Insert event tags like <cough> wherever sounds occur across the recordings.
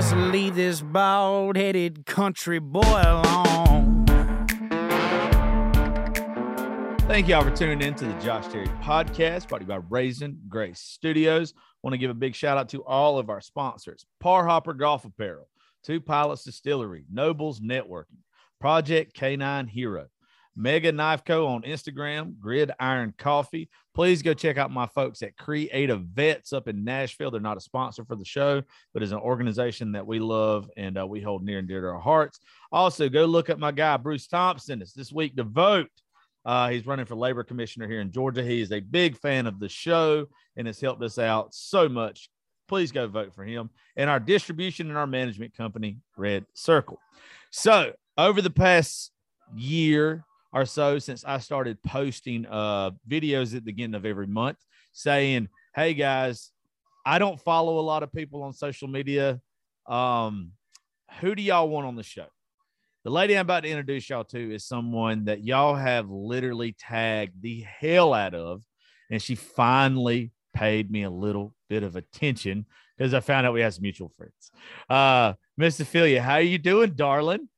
Just leave this bald headed country boy alone. Thank y'all for tuning in to the Josh Terry podcast brought to you by Raisin Grace Studios. Want to give a big shout out to all of our sponsors Par Hopper Golf Apparel, Two Pilots Distillery, Nobles Networking, Project K9 Hero, Mega Knife Co. on Instagram, Grid Iron Coffee. Please go check out my folks at Creative Vets up in Nashville. They're not a sponsor for the show, but is an organization that we love and uh, we hold near and dear to our hearts. Also, go look at my guy, Bruce Thompson. It's this week to vote. Uh, he's running for labor commissioner here in Georgia. He is a big fan of the show and has helped us out so much. Please go vote for him and our distribution and our management company, Red Circle. So, over the past year or so, since I started posting uh, videos at the beginning of every month saying, Hey guys, I don't follow a lot of people on social media. Um, who do y'all want on the show? The lady I'm about to introduce y'all to is someone that y'all have literally tagged the hell out of. And she finally paid me a little bit of attention because I found out we have some mutual friends. Uh, Miss Ophelia, how are you doing, darling?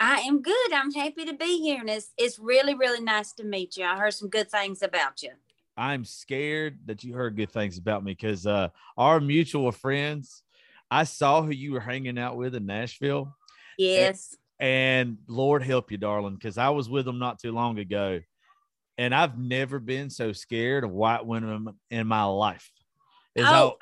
I am good. I'm happy to be here, and it's it's really really nice to meet you. I heard some good things about you. I'm scared that you heard good things about me because uh, our mutual friends, I saw who you were hanging out with in Nashville. Yes. And Lord help you, darling, because I was with them not too long ago. And I've never been so scared of white women in my life. As I- Oh,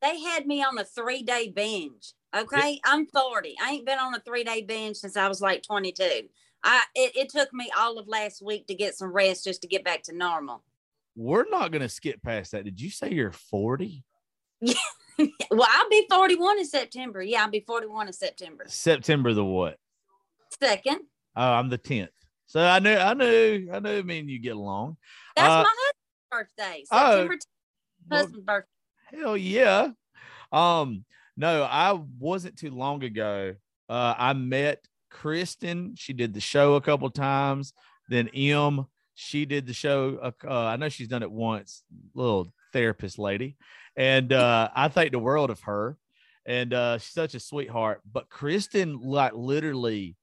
they had me on a three day binge. Okay, I'm 40. I ain't been on a three day binge since I was like 22. I it, it took me all of last week to get some rest just to get back to normal. we're not going to skip past that. Did you say you're 40? <laughs> Yeah. well, I'll be 41 in September. Yeah, I'll be 41 in September. September the what? Second. Oh, I'm the 10th. So I knew, I knew, I knew me and you get along. That's Uh, my husband's birthday. oh, September 10th, Well, husband's birthday. Hell yeah. Um, no, I wasn't too long ago. Uh, I met Kristen. She did the show a couple times. Then M, she did the show. Uh, I know she's done it once. Little therapist lady, and uh, I thank the world of her. And uh, she's such a sweetheart. But Kristen, like literally,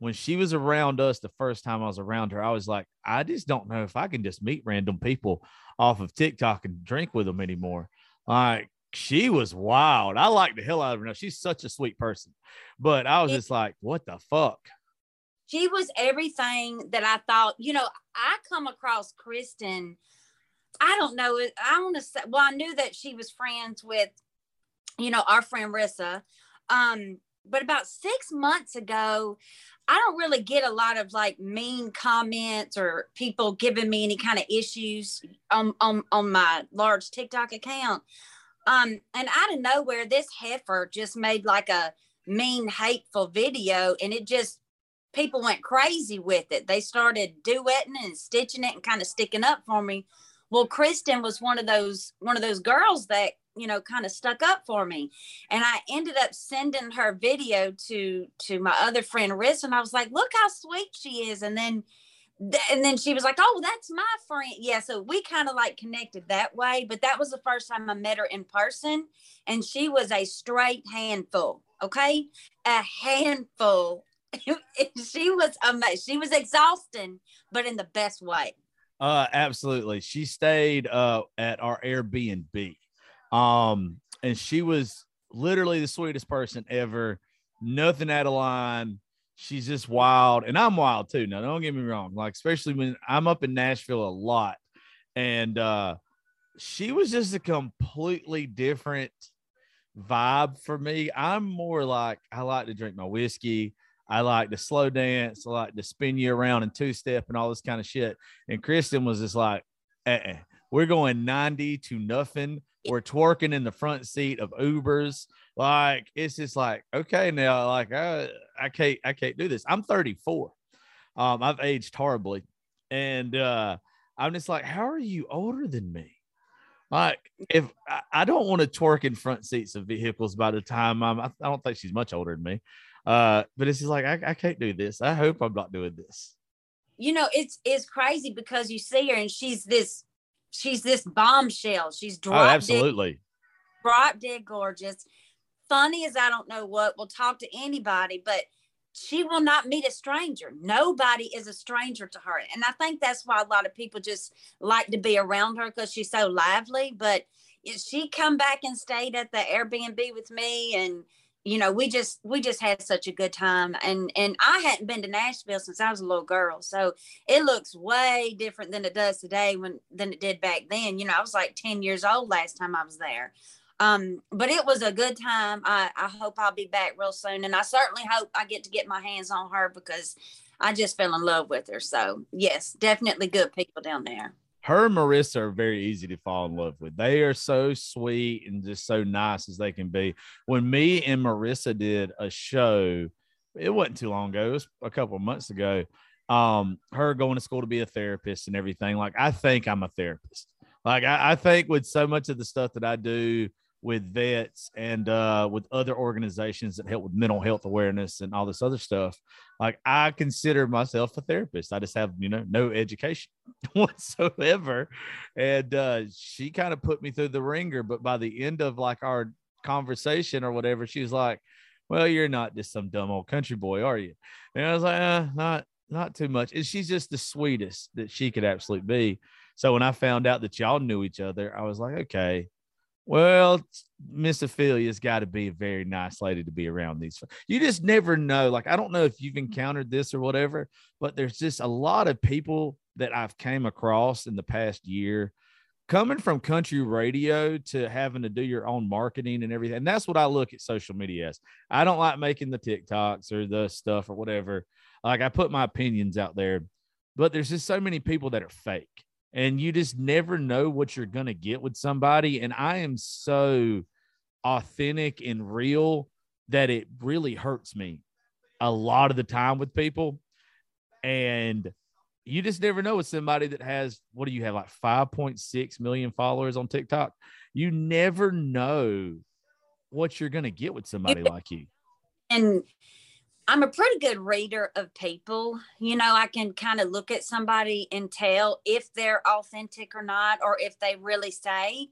when she was around us the first time I was around her, I was like, I just don't know if I can just meet random people off of TikTok and drink with them anymore. Like she was wild. I like the hell out of her. Now she's such a sweet person, but I was Yeah. just like, what the fuck? she was everything that I thought. You know, I come across Kristen. I don't know. I want to say. Well, I knew that she was friends with, you know, our friend Rissa. Um, but about six months ago, I don't really get a lot of like mean comments or people giving me any kind of issues on on on my large TikTok account. Um, and out of nowhere, this heifer just made like a mean, hateful video, and it just people went crazy with it. They started duetting and stitching it and kind of sticking up for me. Well, Kristen was one of those one of those girls that you know kind of stuck up for me, and I ended up sending her video to to my other friend Riz, and I was like, "Look how sweet she is," and then. And then she was like, "Oh, that's my friend." Yeah, so we kind of like connected that way. But that was the first time I met her in person, and she was a straight handful. Okay, a handful <laughs> she was amazing. She was exhausting, but in the best way. Uh, absolutely. She stayed uh at our Airbnb, um, and she was literally the sweetest person ever. Nothing out of line. She's just wild, and I'm wild too. Now, don't get me wrong. Like, especially when I'm up in Nashville a lot, and uh, she was just a completely different vibe for me. I'm more like I like to drink my whiskey. I like to slow dance. I like to spin you around and two step and all this kind of shit. And Kristen was just like, uh-uh. We're going 90 to nothing. We're twerking in the front seat of Ubers. Like it's just like, okay, now like I, I can't I can't do this. I'm 34. Um, I've aged horribly. And uh I'm just like, how are you older than me? Like, if I, I don't want to twerk in front seats of vehicles by the time I'm, I, I don't think she's much older than me. Uh, but it's just like, I, I can't do this. I hope I'm not doing this. You know, it's it's crazy because you see her and she's this she's this bombshell. She's oh, drop oh, absolutely dead, drop dead gorgeous, funny as I don't know what. Will talk to anybody, but she will not meet a stranger. Nobody is a stranger to her. And I think that's why a lot of people just like to be around her because she's so lively. But if she come back and stayed at the Airbnb with me and you know we just we just had such a good time and and i hadn't been to nashville since i was a little girl so it looks way different than it does today when than it did back then you know i was like 10 years old last time i was there um, but it was a good time. I, I hope I'll be back real soon. And I certainly hope I get to get my hands on her because I just fell in love with her. So, yes, definitely good people down there. Her and Marissa are very easy to fall in love with. They are so sweet and just so nice as they can be. When me and Marissa did a show, it wasn't too long ago, it was a couple of months ago. Um, her going to school to be a therapist and everything. Like, I think I'm a therapist. Like, I, I think with so much of the stuff that I do, with vets and uh, with other organizations that help with mental health awareness and all this other stuff. Like I consider myself a therapist. I just have, you know, no education <laughs> whatsoever. And uh, she kind of put me through the ringer. But by the end of like our conversation or whatever, she was like, well, you're not just some dumb old country boy, are you? And I was like, uh, not, not too much. And she's just the sweetest that she could absolutely be. So when I found out that y'all knew each other, I was like, okay, well, Miss Ophelia's got to be a very nice lady to be around these. You just never know. Like, I don't know if you've encountered this or whatever, but there's just a lot of people that I've came across in the past year coming from country radio to having to do your own marketing and everything. And that's what I look at social media as. I don't like making the TikToks or the stuff or whatever. Like I put my opinions out there, but there's just so many people that are fake and you just never know what you're going to get with somebody. And I am so authentic and real that it really hurts me a lot of the time with people. And you just never know with somebody that has what do you have like 5.6 million followers on TikTok? You never know what you're going to get with somebody like you. And I'm a pretty good reader of people. You know, I can kind of look at somebody and tell if they're authentic or not, or if they really say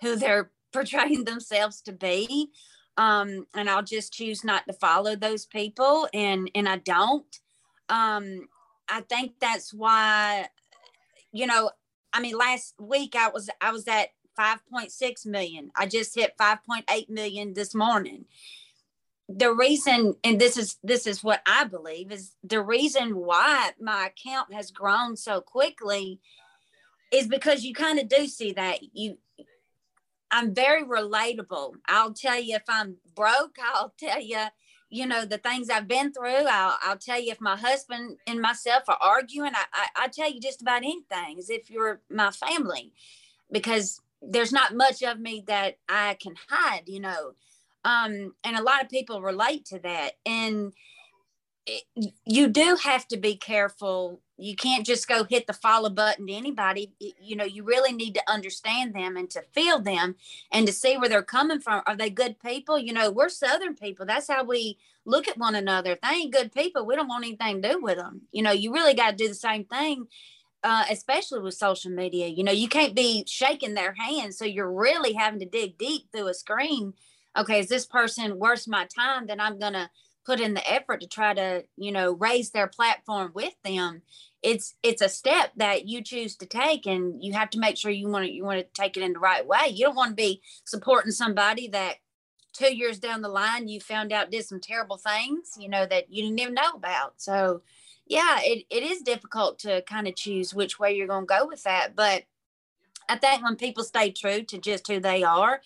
who they're <laughs> portraying themselves to be. Um, and I'll just choose not to follow those people, and and I don't. Um, I think that's why, you know, I mean, last week I was I was at 5.6 million. I just hit 5.8 million this morning the reason and this is this is what i believe is the reason why my account has grown so quickly is because you kind of do see that. You i'm very relatable. I'll tell you if i'm broke i'll tell you you know the things i've been through. I'll, I'll tell you if my husband and myself are arguing. I, I i tell you just about anything as if you're my family because there's not much of me that i can hide you know um, and a lot of people relate to that. And it, you do have to be careful. You can't just go hit the follow button to anybody. You know you really need to understand them and to feel them and to see where they're coming from. Are they good people? You know we're southern people. That's how we look at one another. If they ain't good people we don't want anything to do with them. You know you really got to do the same thing uh, especially with social media. You know you can't be shaking their hands so you're really having to dig deep through a screen okay, is this person worth my time? Then I'm going to put in the effort to try to, you know, raise their platform with them. It's it's a step that you choose to take and you have to make sure you want to you want to take it in the right way. You don't want to be supporting somebody that two years down the line you found out did some terrible things, you know, that you didn't even know about. So yeah, it, it is difficult to kind of choose which way you're going to go with that. But I think when people stay true to just who they are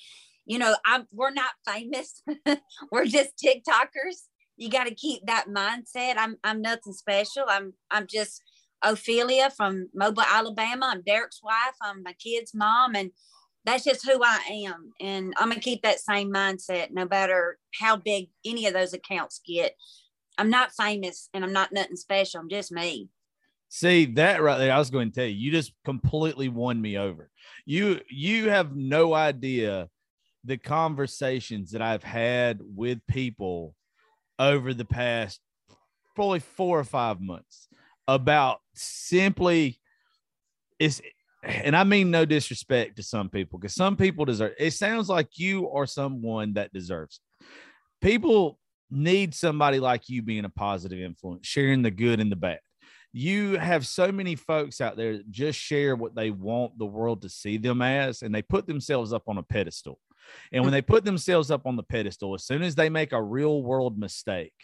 you know, I'm we're not famous. <laughs> we're just TikTokers. You got to keep that mindset. I'm I'm nothing special. I'm I'm just Ophelia from Mobile, Alabama. I'm Derek's wife. I'm my kid's mom, and that's just who I am. And I'm gonna keep that same mindset no matter how big any of those accounts get. I'm not famous and I'm not nothing special. I'm just me. See that right there. I was going to tell you, you just completely won me over. You you have no idea the conversations that I've had with people over the past probably four or five months about simply is and I mean no disrespect to some people because some people deserve it sounds like you are someone that deserves it. people need somebody like you being a positive influence sharing the good and the bad you have so many folks out there that just share what they want the world to see them as and they put themselves up on a pedestal and when they put themselves up on the pedestal as soon as they make a real world mistake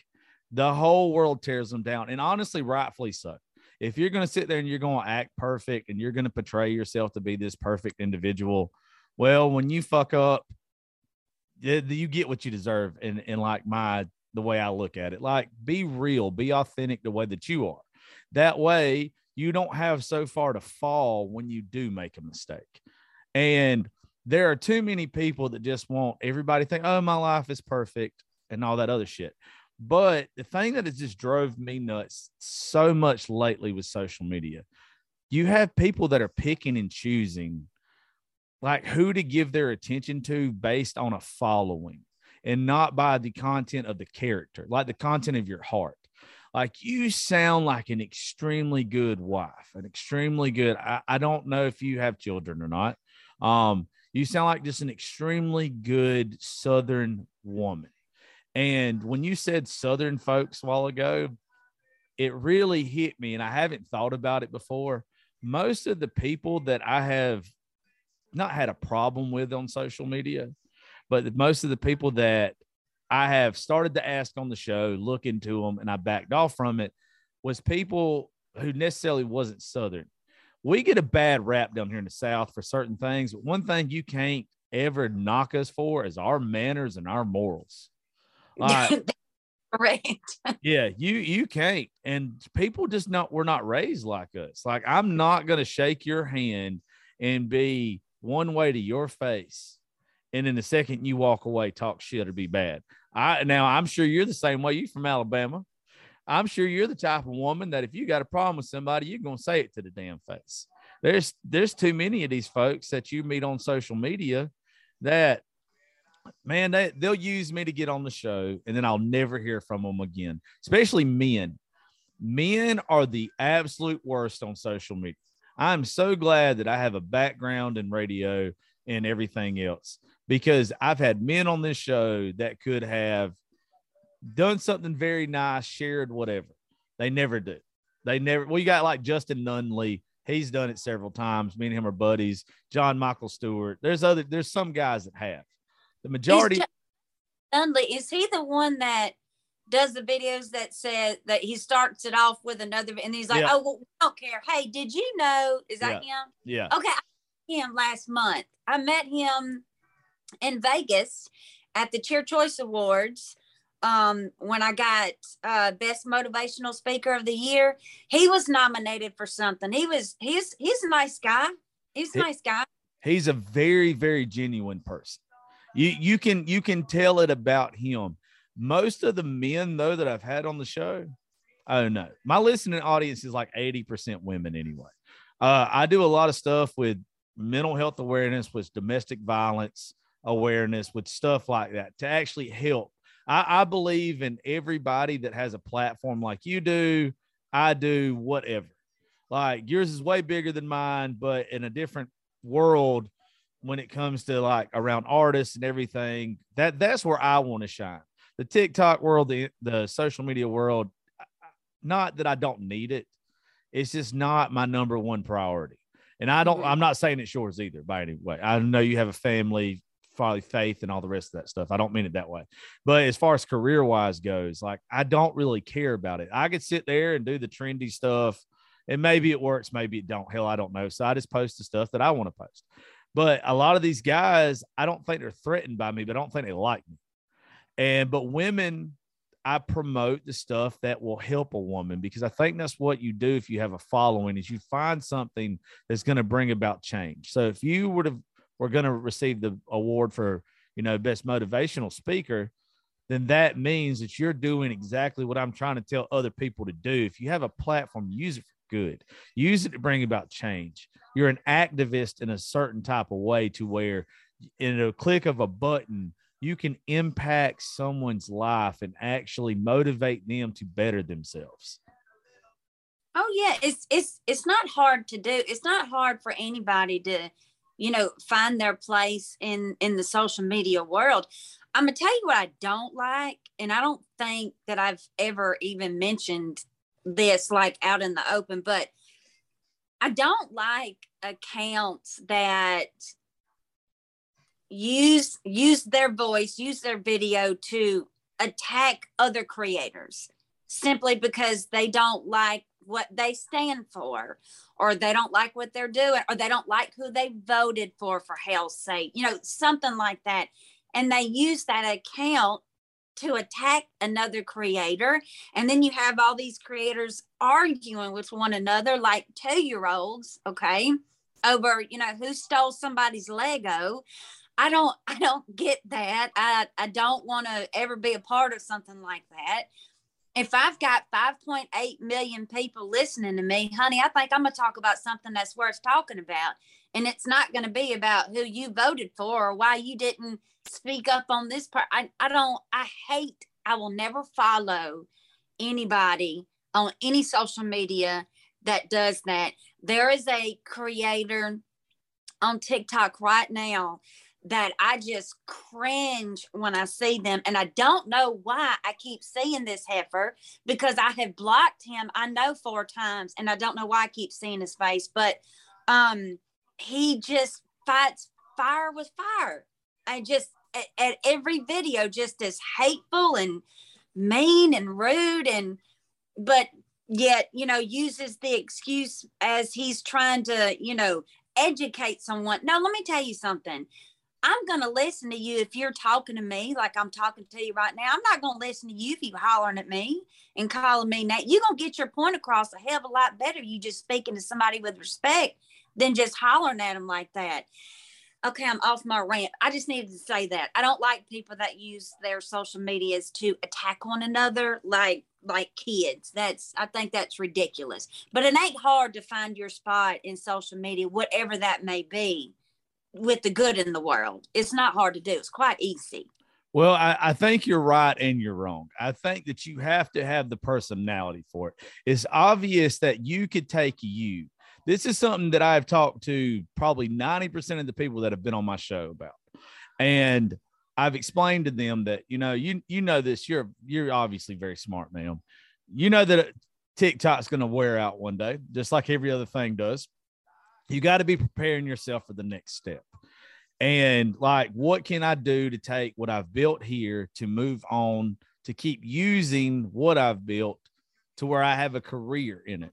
the whole world tears them down and honestly rightfully so if you're going to sit there and you're going to act perfect and you're going to portray yourself to be this perfect individual, well, when you fuck up, you get what you deserve. And, and like my, the way I look at it, like be real, be authentic the way that you are. That way you don't have so far to fall when you do make a mistake. And there are too many people that just want everybody think, oh, my life is perfect and all that other shit. But the thing that has just drove me nuts so much lately with social media, you have people that are picking and choosing like who to give their attention to based on a following and not by the content of the character, like the content of your heart. Like you sound like an extremely good wife, an extremely good. I, I don't know if you have children or not. Um, you sound like just an extremely good Southern woman. And when you said Southern folks a while ago, it really hit me. And I haven't thought about it before. Most of the people that I have not had a problem with on social media, but most of the people that I have started to ask on the show, look into them, and I backed off from it, was people who necessarily wasn't Southern. We get a bad rap down here in the South for certain things. But one thing you can't ever knock us for is our manners and our morals. <laughs> Right. yeah, you you can't. And people just not we're not raised like us. Like I'm not gonna shake your hand and be one way to your face. And in the second you walk away, talk shit or be bad. I now I'm sure you're the same way. You from Alabama. I'm sure you're the type of woman that if you got a problem with somebody, you're gonna say it to the damn face. There's there's too many of these folks that you meet on social media that man, they, they'll use me to get on the show and then I'll never hear from them again, especially men. Men are the absolute worst on social media. I'm so glad that I have a background in radio and everything else because I've had men on this show that could have done something very nice, shared whatever. They never do. They never. Well, you got like Justin Nunley. He's done it several times. Me and him are buddies. John Michael Stewart. There's other. There's some guys that have. The majority. Dudley, is he the one that does the videos that said that he starts it off with another and he's like, yeah. oh, well, we don't care. Hey, did you know? Is that yeah. him? Yeah. Okay. him last month. I met him in Vegas at the Cheer Choice Awards um when I got uh best motivational speaker of the year. He was nominated for something. He was he's he's a nice guy. He's a nice guy. He's a very, very genuine person. You you can you can tell it about him. Most of the men though that I've had on the show, oh no, my listening audience is like 80% women anyway. Uh, I do a lot of stuff with mental health awareness, with domestic violence awareness, with stuff like that to actually help. I, I believe in everybody that has a platform like you do. I do whatever. Like yours is way bigger than mine, but in a different world when it comes to like around artists and everything. That that's where I want to shine. The TikTok world, the the social media world. Not that I don't need it. It's just not my number one priority. And I don't. Mm-hmm. I'm not saying it's yours either by any way. I know you have a family, probably faith, and all the rest of that stuff. I don't mean it that way. But as far as career wise goes, like I don't really care about it. I could sit there and do the trendy stuff and maybe it works, maybe it don't. Hell, I don't know. So I just post the stuff that I want to post. But a lot of these guys, I don't think they're threatened by me, but I don't think they like me. And but women, I promote the stuff that will help a woman because I think that's what you do if you have a following is you find something that's going to bring about change. So if you would have were going to receive the award for, you know, best motivational speaker, then that means that you're doing exactly what I'm trying to tell other people to do. If you have a platform, use it for good. Use it to bring about change. You're an activist in a certain type of way to where in a click of a button, you can impact someone's life and actually motivate them to better themselves. Oh yeah, it's it's it's not hard to do. It's not hard for anybody to, you know, find their place in in the social media world. I'm gonna tell you what I don't like, and I don't think that I've ever even mentioned this like out in the open, but I don't like accounts that use use their voice, use their video to attack other creators simply because they don't like what they stand for or they don't like what they're doing or they don't like who they voted for for hell's sake you know something like that and they use that account to attack another creator and then you have all these creators arguing with one another like two year olds okay over you know who stole somebody's lego I don't <laughs> I don't get that. I I don't want to ever be a part of something like that. If I've got 5.8 million people listening to me, honey, I think I'm going to talk about something that's worth talking about. And it's not going to be about who you voted for or why you didn't speak up on this part. I, I don't, I hate, I will never follow anybody on any social media that does that. There is a creator on TikTok right now that I just cringe when I see them. And I don't know why I keep seeing this heifer because I have blocked him, I know four times, and I don't know why I keep seeing his face, but um he just fights fire with fire. I just at, at every video just as hateful and mean and rude and but yet, you know, uses the excuse as he's trying to, you know, educate someone. Now, let me tell you something. I'm going to listen to you if you're talking to me like I'm talking to you right now. I'm not going to listen to you if you're hollering at me and calling me that. You're going to get your point across a hell of a lot better. You just speaking to somebody with respect than just hollering at them like that. Okay, I'm off my rant. I just needed to say that. I don't like people that use their social medias to attack one another like like kids. That's I think that's ridiculous. But it ain't hard to find your spot in social media, whatever that may be with the good in the world. It's not hard to do. It's quite easy. Well, I, I, think you're right and you're wrong. I think that you have to have the personality for it. It's obvious that you could take you. This is something that I've talked to probably 90% of the people that have been on my show about. And I've explained to them that, you know, you you know this, you're you're obviously very smart, ma'am. You know that TikTok's going to wear out one day, just like every other thing does you got to be preparing yourself for the next step. And like, what can I do to take what I've built here to move on to keep using what I've built to where I have a career in it?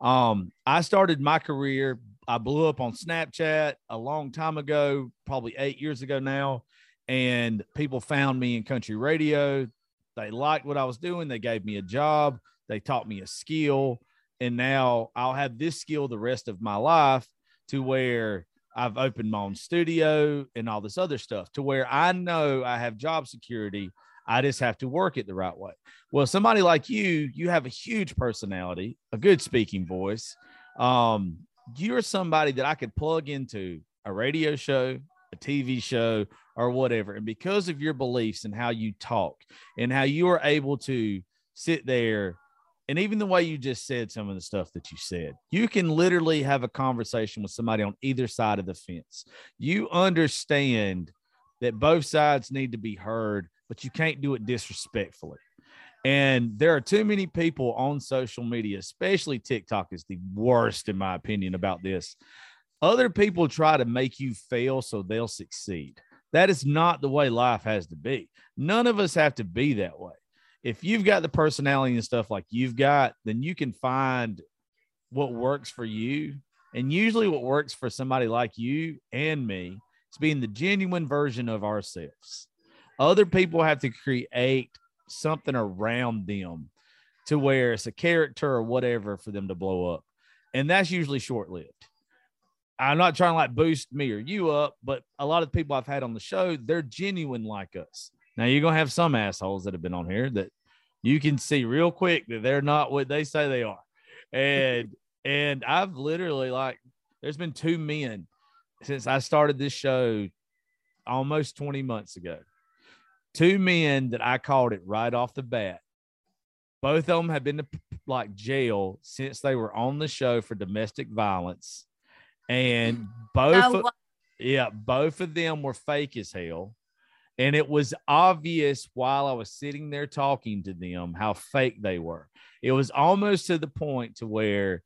Um, I started my career, I blew up on Snapchat a long time ago, probably eight years ago now. And people found me in country radio. They liked what I was doing. They gave me a job. They taught me a skill and now I'll have this skill the rest of my life to where I've opened my own studio and all this other stuff to where I know I have job security. I just have to work it the right way. Well, somebody like you, you have a huge personality, a good speaking voice. Um, you're somebody that I could plug into a radio show, a TV show, or whatever. And because of your beliefs and how you talk and how you are able to sit there and even the way you just said some of the stuff that you said, you can literally have a conversation with somebody on either side of the fence. You understand that both sides need to be heard, but you can't do it disrespectfully. And there are too many people on social media, especially TikTok is the worst, in my opinion, about this. Other people try to make you fail so they'll succeed. That is not the way life has to be. None of us have to be that way if you've got the personality and stuff like you've got, then you can find what works for you And usually, what works for somebody like you and me is being the genuine version of ourselves. Other people have to create something around them to where it's a character or whatever for them to blow up. And that's usually short lived. I'm not trying to like boost me or you up, but a lot of the people I've had on the show, they're genuine like us. Now you're gonna have some assholes that have been on here that you can see real quick that they're not what they say they are. And <laughs> and I've literally like there's been two men since I started this show almost 20 months ago. Two men that I called it right off the bat. Both of them have been to like jail since they were on the show for domestic violence. And both No, yeah, both of them were fake as hell. And it was obvious while I was sitting there talking to them how fake they were. It was almost to the point to where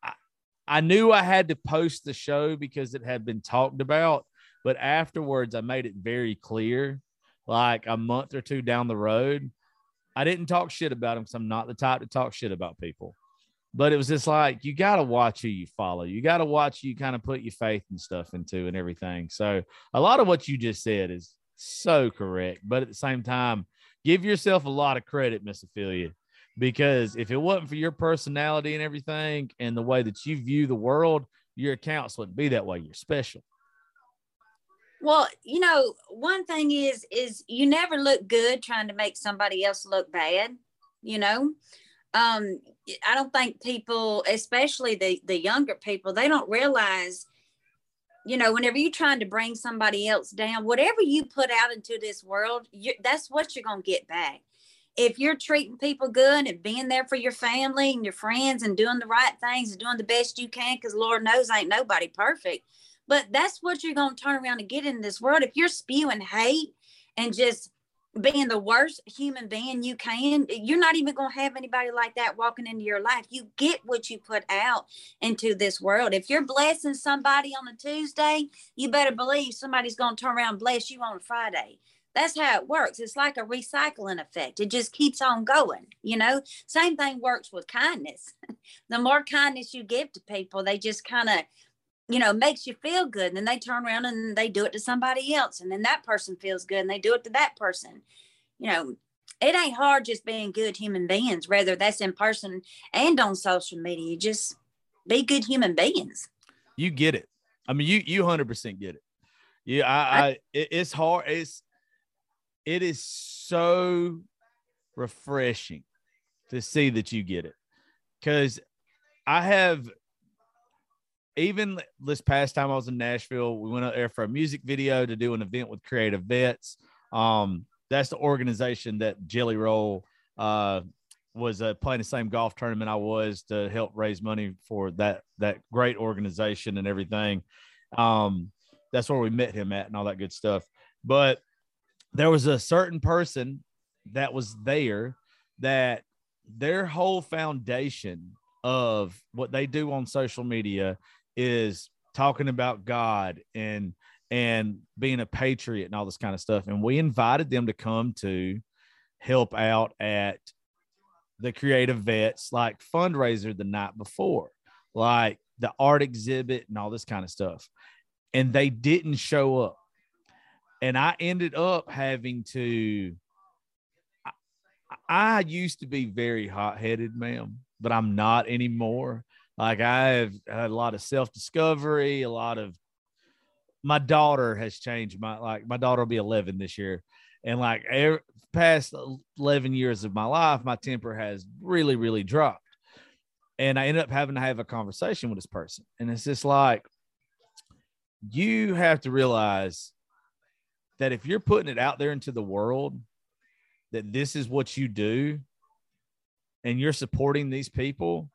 I, I knew I had to post the show because it had been talked about, but afterwards I made it very clear, like a month or two down the road, I didn't talk shit about them because I'm not the type to talk shit about people. But it was just like you got to watch who you follow. You got to watch who you kind of put your faith and stuff into and everything. So a lot of what you just said is so correct. But at the same time, give yourself a lot of credit, Miss Ophelia, because if it wasn't for your personality and everything and the way that you view the world, your accounts wouldn't be that way. You're special. Well, you know, one thing is is you never look good trying to make somebody else look bad, you know. Um I don't think people, especially the the younger people, they don't realize you know, whenever you're trying to bring somebody else down, whatever you put out into this world, you, that's what you're going to get back. If you're treating people good and being there for your family and your friends and doing the right things and doing the best you can, because Lord knows ain't nobody perfect, but that's what you're going to turn around and get in this world. If you're spewing hate and just being the worst human being you can, you're not even going to have anybody like that walking into your life. You get what you put out into this world. If you're blessing somebody on a Tuesday, you better believe somebody's going to turn around and bless you on a Friday. That's how it works. It's like a recycling effect. It just keeps on going, you know? Same thing works with kindness. <laughs> the more kindness you give to people, they just kind of you know, makes you feel good. And then they turn around and they do it to somebody else. And then that person feels good and they do it to that person. You know, it ain't hard just being good human beings, whether that's in person and on social media. You just be good human beings. You get it. I mean, you you hundred percent get it. Yeah, I, I it, it's hard. It's it is so refreshing to see that you get it because I have even this past time I was in Nashville, we went out there for a music video to do an event with Creative Vets. Um, that's the organization that Jelly Roll uh, was uh, playing the same golf tournament I was to help raise money for that that great organization and everything. Um, that's where we met him at and all that good stuff. But there was a certain person that was there that their whole foundation of what they do on social media is talking about God and and being a patriot and all this kind of stuff. And we invited them to come to help out at the creative vets like fundraiser the night before, like the art exhibit and all this kind of stuff. And they didn't show up. And I ended up having to I, I used to be very hot headed, ma'am, but I'm not anymore. Like I've had a lot of self discovery, a lot of my daughter has changed my like my daughter will be 11 this year. And like past 11 years of my life my temper has really really dropped. And i ended up having to have a conversation with this person. And it's just like you have to realize that if you're putting it out there into the world that this is what you do and you're supporting these people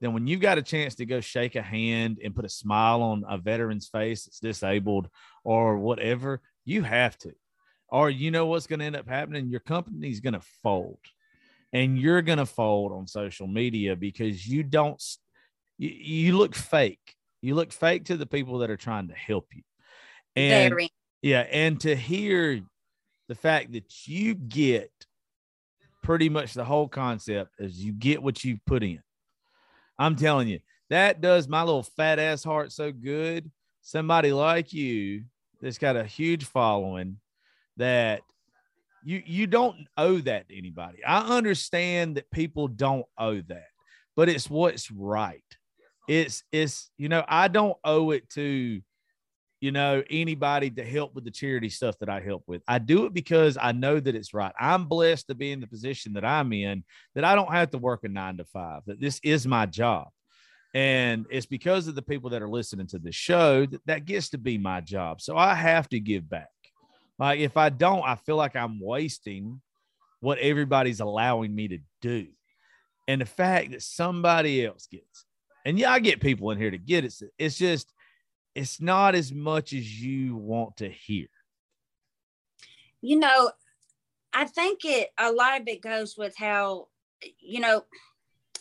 then when you've got a chance to go shake a hand and put a smile on a veteran's face that's disabled or whatever, you have to. Or you know what's going to end up happening? Your company's going to fold and you're going to fold on social media because you don't, you, you look fake. You look fake to the people that are trying to help you. And Very. yeah, and to hear the fact that you get pretty much the whole concept is you get what you put in. I'm telling you, that does my little fat ass heart so good. Somebody like you that's got a huge following that you you don't owe that to anybody. I understand that people don't owe that, but it's what's right. It's it's you know, I don't owe it to you know anybody to help with the charity stuff that I help with. I do it because I know that it's right. I'm blessed to be in the position that I'm in that I don't have to work a 9 to 5. That this is my job. And it's because of the people that are listening to the show that that gets to be my job. So I have to give back. Like if I don't, I feel like I'm wasting what everybody's allowing me to do. And the fact that somebody else gets, and yeah, I get people in here to get it. It's just, it's not as much as you want to hear. You know, I think it a lot of it goes with how, you know,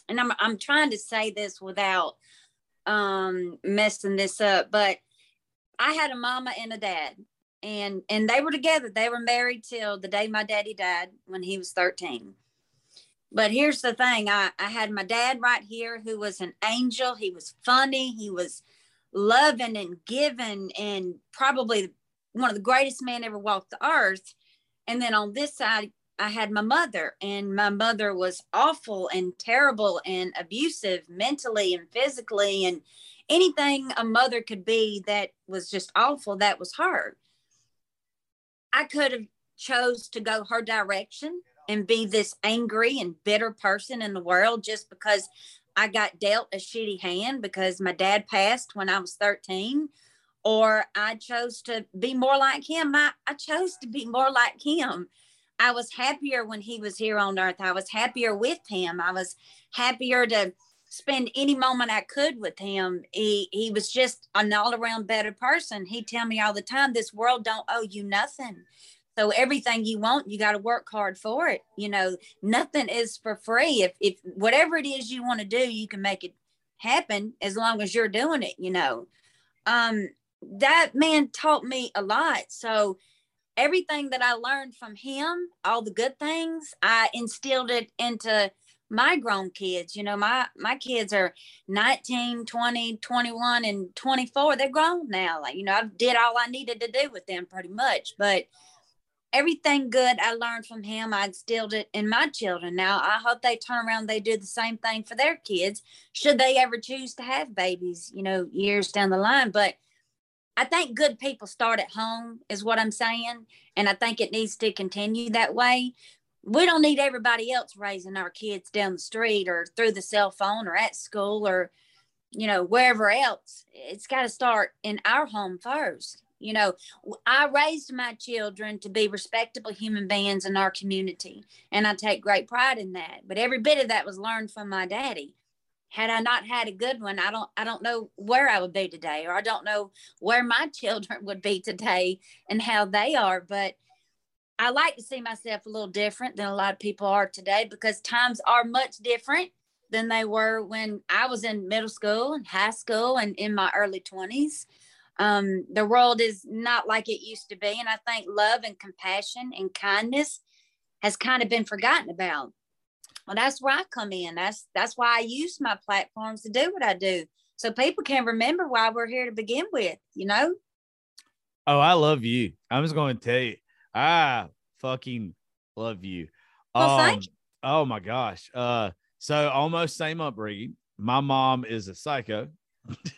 and I'm I'm trying to say this without um messing this up, but I had a mama and a dad and and they were together. They were married till the day my daddy died when he was 13. But here's the thing, I I had my dad right here who was an angel. He was funny, he was loving and giving and probably one of the greatest men ever walked the earth. And then on this side, I had my mother, and my mother was awful and terrible and abusive mentally and physically, and anything a mother could be that was just awful. That was her. I could have chose to go her direction and be this angry and bitter person in the world just because I got dealt a shitty hand because my dad passed when I was 13 or I chose to be more like him. I, I chose to be more like him. I was happier when he was here on earth. I was happier with him. I was happier to spend any moment I could with him. He he was just an all around better person. He'd tell me all the time, "This world don't owe you nothing." So everything you want, you got to work hard for it. You know, nothing is for free. If if whatever it is you want to do, you can make it happen as long as you're doing it. You know, um, that man taught me a lot. So everything that I learned from him, all the good things, I instilled it into my grown kids. You know, my my kids are 19, 20, 21 and 24. They're grown now. Like, you know, I did all I needed to do with them pretty much, but everything good I learned from him, I instilled it in my children. Now, I hope they turn around, they do the same thing for their kids, should they ever choose to have babies, you know, years down the line. But I think good people start at home, is what I'm saying. And I think it needs to continue that way. We don't need everybody else raising our kids down the street or through the cell phone or at school or, you know, wherever else. It's got to start in our home first. You know, I raised my children to be respectable human beings in our community, and I take great pride in that. But every bit of that was learned from my daddy had I not had a good one, I don't I don't know where I would be today, or I don't know where my <laughs> children would be today and how they are. But I like to see myself a little different than a lot of people are today because times are much different than they were when I was in middle school and high school and in my early 20s. Um, the world is not like it used to be. And I think love and compassion and kindness has kind of been forgotten about. Well, that's where I come in. That's that's why I use my platforms to do what I do. So people can remember why we're here to begin with, you know? Oh, I love you. I'm just going to tell you, I fucking love you. Well, um, you. Oh my gosh. Uh, so almost same upbringing. My mom is a psycho. <laughs>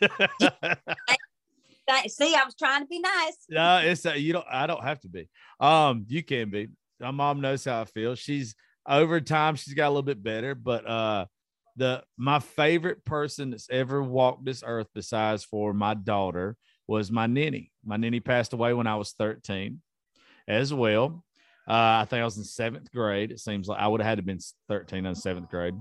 See, I was trying to be nice. No, it's a, you don't. I don't have to be. Um, you can be. My mom knows how I feel. She's over time she's got a little bit better but uh the my favorite person that's ever walked this earth besides for my daughter was my ninny my ninny passed away when i was 13 as well uh, i think i was in seventh grade it seems like i would have had to been 13 in seventh grade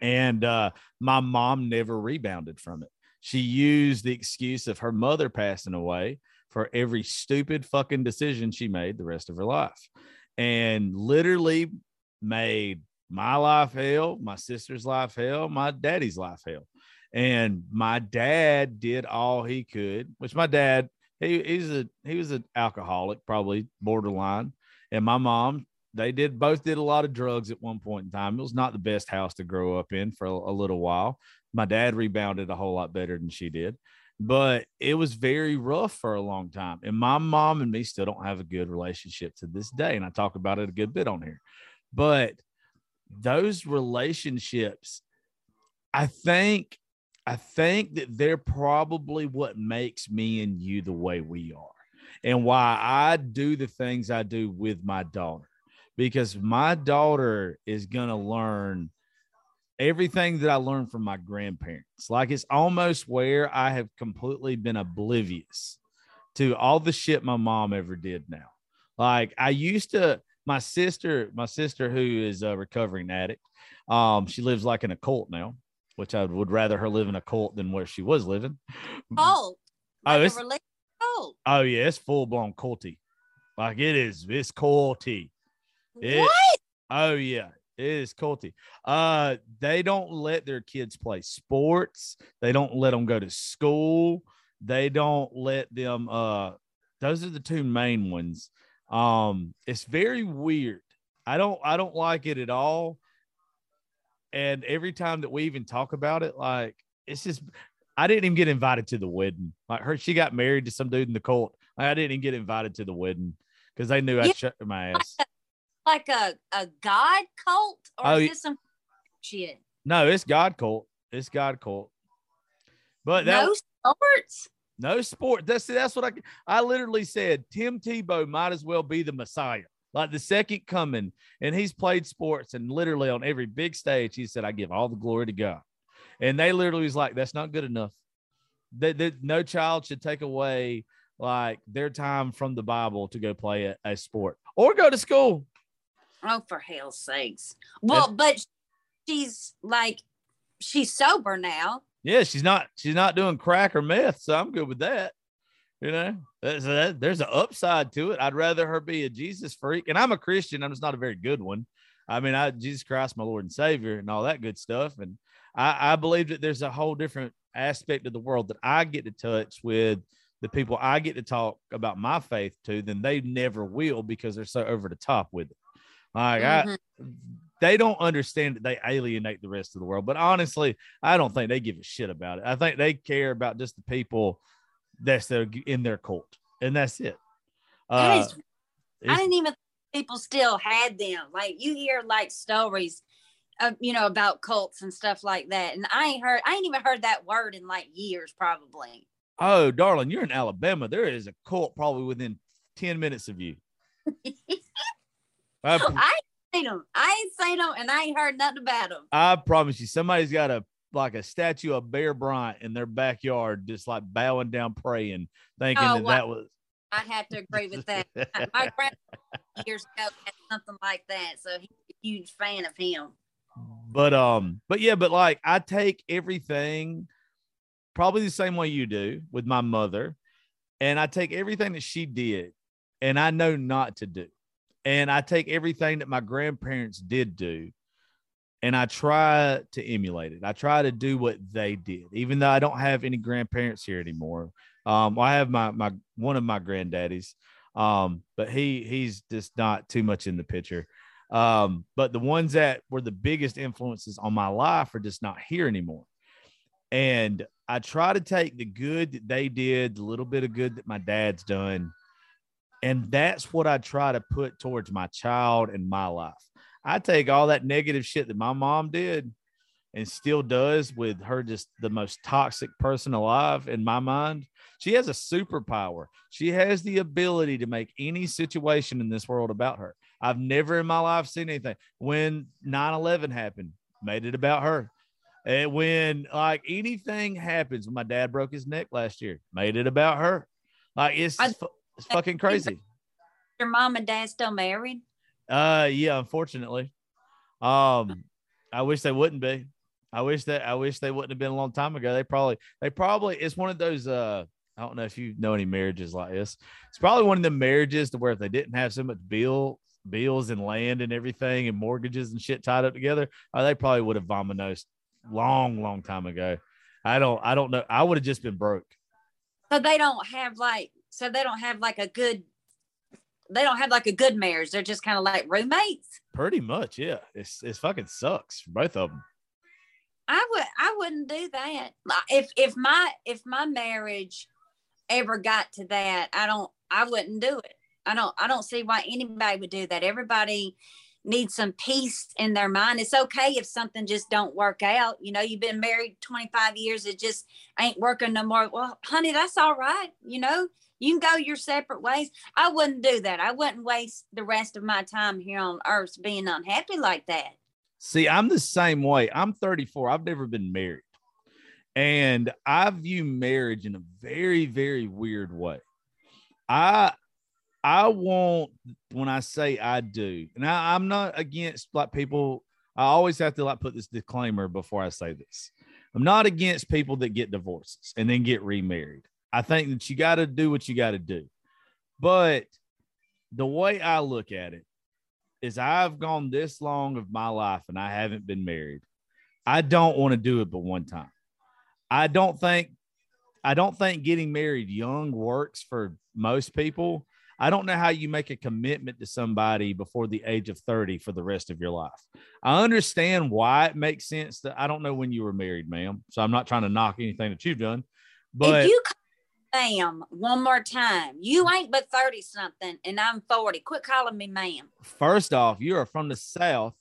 and uh, my mom never rebounded from it she used the excuse of her mother passing away for every stupid fucking decision she made the rest of her life and literally made my life hell, my sister's life hell, my daddy's life hell. And my dad did all he could, which my dad, he, he's a he was an alcoholic, probably borderline. And my mom they did both did a lot of drugs at one point in time. It was not the best house to grow up in for a, a little while. My dad rebounded a whole lot better than she did, but it was very rough for a long time. And my mom and me still don't have a good relationship to this day. And I talk about it a good bit on here. But those relationships, I think, I think that they're probably what makes me and you the way we are and why I do the things I do with my daughter because my daughter is going to learn everything that I learned from my grandparents. Like it's almost where I have completely been oblivious to all the shit my mom ever did now. Like I used to, my sister, my sister who is a recovering addict, um, she lives like in a cult now, which I would rather her live in a cult than where she was living. Cult. Oh, Like a it's- cult. Oh yeah, it's full blown culty. Like it is, it's culty. It- What? Oh yeah, it is culty. Uh, they don't let their kids play sports. They don't let them go to school. They don't let them. Uh, those are the two main ones. Um, it's very weird. I don't. I don't like it at all. And every time that we even talk about it, like it's just. I didn't even get invited to the wedding. Like her, she got married to some dude in the cult. Like, I didn't even get invited to the wedding because they knew I'd shut my ass. Like a, a god cult? Or Oh, is this some shit? No, it's God cult. It's God cult. But that no sports? no sport. That's that's what I I literally said. Tim Tebow might as well be the Messiah, like the second coming. And he's played sports and literally on every big stage, he said, "I give all the glory to God." And they literally was like, "That's not good enough. That, that no child should take away like their time from the Bible to go play a, a sport or go to school." Oh, for hell's sakes. Well, but she's like, she's sober now. Yeah, she's not she's not doing crack or meth, so I'm good with that. You know, That's- that- there's an upside to it. I'd rather her be a Jesus freak, and I'm a Christian. I'm just not a very good one. I mean, I Jesus Christ, my Lord and Savior, and all that good stuff. And I, I believe that there's a whole different aspect of the world that I get to touch with the people I get to talk about my faith to than they never will because they're so over the top with it. Like I, Mhm. they don't understand that they alienate the rest of the world. But honestly, I don't think they give a shit about it. I think they care about just the people that's their, in their cult, and that's it. Uh, is- I didn't even think people still had them. Like you hear like stories, of, you know, about cults and stuff like that. And I ain't heard, I ain't even heard that word in like years, probably. oh, darling, you're in Alabama. There is a cult probably within ten minutes of you. <laughs> I, <laughs> I ain't seen them. I ain't seen them, and I ain't heard nothing about them. I promise you, somebody's got a like a statue of Bear Bryant in their backyard, just like bowing down, praying, thinking Oh, that wow. that was. I have to agree with that. <laughs> My grandpa years ago had something like that, so he's a huge fan of him. but um but yeah but like i take everything probably the same way you do with my mother and i take everything that she did and i know not to do and i take everything that my grandparents did do and i try to emulate it. I try to do what they did even though i don't have any grandparents here anymore. Um i have my my one of my granddaddies um but he he's just not too much in the picture. Um, but the ones that were the biggest influences on my life are just not here anymore. And I try to take the good that they did, the little bit of good that my dad's done, and that's what I try to put towards my child and my life. I take all that negative shit that my mom did and still does with her just the most toxic person alive in my mind. She has a superpower. She has the ability to make any situation in this world about her. I've never in my life seen anything. When 9 11 happened, made it about her. And when like anything happens, when my dad broke his neck last year, made it about her. Like it's, I- it's fucking crazy. Your mom and dad still married? Uh, yeah, unfortunately. Um, I wish they wouldn't be. I wish that I wish they wouldn't have been a long time ago. They probably, they probably, it's one of those. Uh, I don't know if you know any marriages like this. It's probably one of the marriages to where if they didn't have so much bill bills and land and everything and mortgages and shit tied up together, uh, they probably would have vominosed long, long time ago. I don't, I don't know. I would have just been broke. So they don't have like, so they don't have like a good they don't have like a good marriage. They're just kind of like roommates. Pretty much, yeah. It's it's fucking sucks both of them. I would I wouldn't do that. If if my if my marriage ever got to that, I don't I wouldn't do it. I don't I don't see why anybody would do that. Everybody needs some peace in their mind. It's okay if something just don't work out. You know, you've been married 25 years, it just ain't working no more. Well, honey, that's all right. You know, you can go your separate ways. I wouldn't do that. I wouldn't waste the rest of my time here on earth being unhappy like that. See, I'm the same way. I'm 34. I've never been married. And I view marriage in a very, very weird way. I I want when I say I do, and I'm not against like people. I always have to like put this disclaimer before I say this. I'm not against people that get divorces and then get remarried. I think that you got to do what you got to do. But the way I look at it is I've gone this long of my life and I haven't been married. I don't want to do it but one time. I don't think I don't think getting married young works for most people I don't know how you make a commitment to somebody before the age of 30 for the rest of your life. I understand why it makes sense that I don't know when you were married, ma'am. So I'm not trying to knock anything that you've done. But if you ma'am one more time, you mm. ain't but 30 something and I'm 40. Quit calling me ma'am. First off, you are from the South.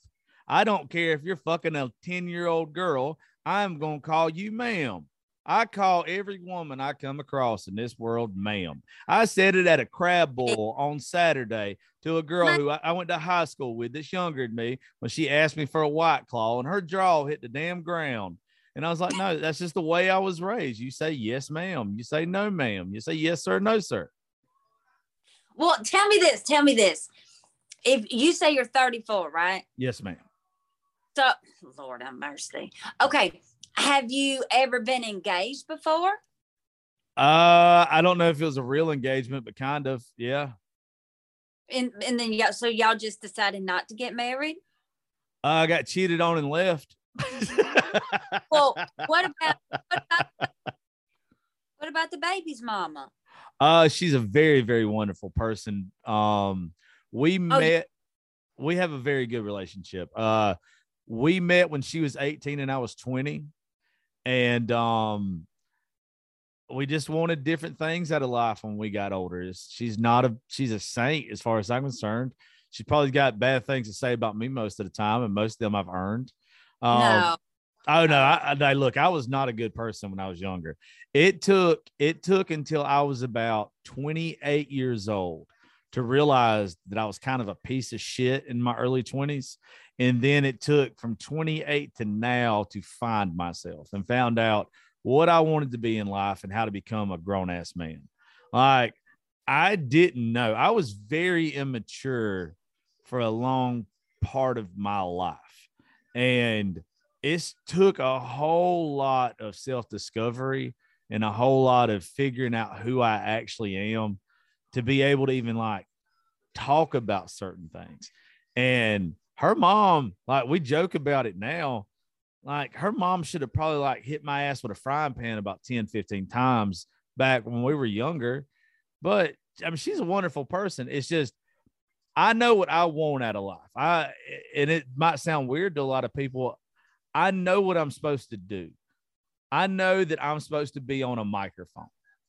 I don't care if you're fucking a 10 year old girl. I'm going to call you ma'am. I call every woman I come across in this world, ma'am. I said it at a crab boil on Saturday to a girl who I, went to high school with that's younger than me when she asked me for a white claw and her jaw hit the damn ground. And I was like, no, that's just the way I was raised. You say yes, ma'am. You say no, ma'am. You say yes, sir, no, sir. Well, tell me this. Tell me this. If you say you're 34, right? Yes, ma'am. So, Lord have mercy. Okay. Have you ever been engaged before? Uh, I don't know if it was a real engagement, but kind of, yeah. And and then y'all, so y'all just decided not to get married? Uh, I got cheated on and left. Well, what about what about, what about the baby's mama? Uh, she's a very very wonderful person. Um, we oh, met. We have a very good relationship. Uh, we met when she was 18 and I was 20 and um we just wanted different things out of life when we got older. She's not a she's a saint as far as I'm concerned. She's probably got bad things to say about me most of the time, and most of them I've earned. Um, no. Oh no! I, I look. I was not a good person when I was younger. It took it took until I was about 28 years old to realize that I was kind of a piece of shit in my early 20s. And then it took from 28 to now to find myself and found out what I wanted to be in life and how to become a grown ass man. Like, I didn't know. I was very immature for a long part of my life. And it took a whole lot of self discovery and a whole lot of figuring out who I actually am to be able to even like talk about certain things. And her mom, like we joke about it now, like her mom should have probably like hit my ass with a frying pan about 10, 15 times back when we were younger. But I mean, she's a wonderful person. It's just I know what I want out of life. I and it might sound weird to a lot of people. I know what I'm supposed to do. I know that I'm supposed to be on a microphone.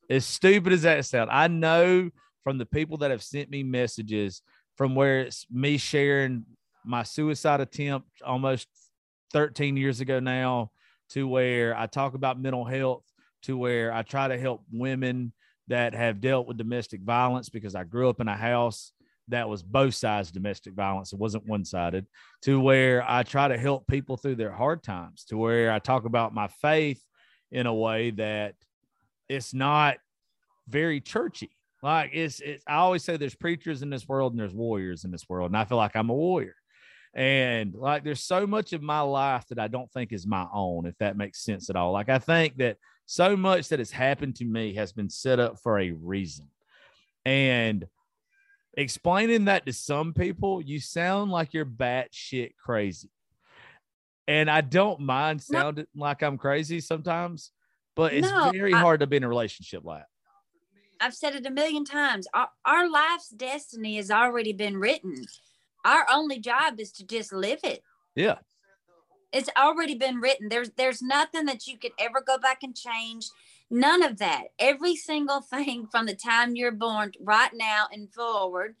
As stupid as that sounds, I know from the people that have sent me messages from where it's me sharing my suicide attempt almost 13 years ago now to where I talk about mental health to where I try to help women that have dealt with domestic violence because I grew up in a house that was both sides domestic violence. It wasn't one sided to where I try to help people through their hard times to where I talk about my faith in a way that it's not very churchy. Like it's, it's I always say there's preachers in this world and there's warriors in this world. And I feel like I'm a warrior. And like there's so much of my life that I don't think is my own, if that makes sense at all. Like I think that so much that has happened to me has been set up for a reason. And explaining that to some people, you sound like you're batshit crazy. And I don't mind sounding no. like I'm crazy sometimes, but it's no, very I, hard to be in a relationship like I've said it a million times. Our, our life's destiny has already been written. Our only job is to just live it. Yeah. It's already been written. There's there's nothing that you could ever go back and change. None of that. Every single thing from the time you're born right now and forward,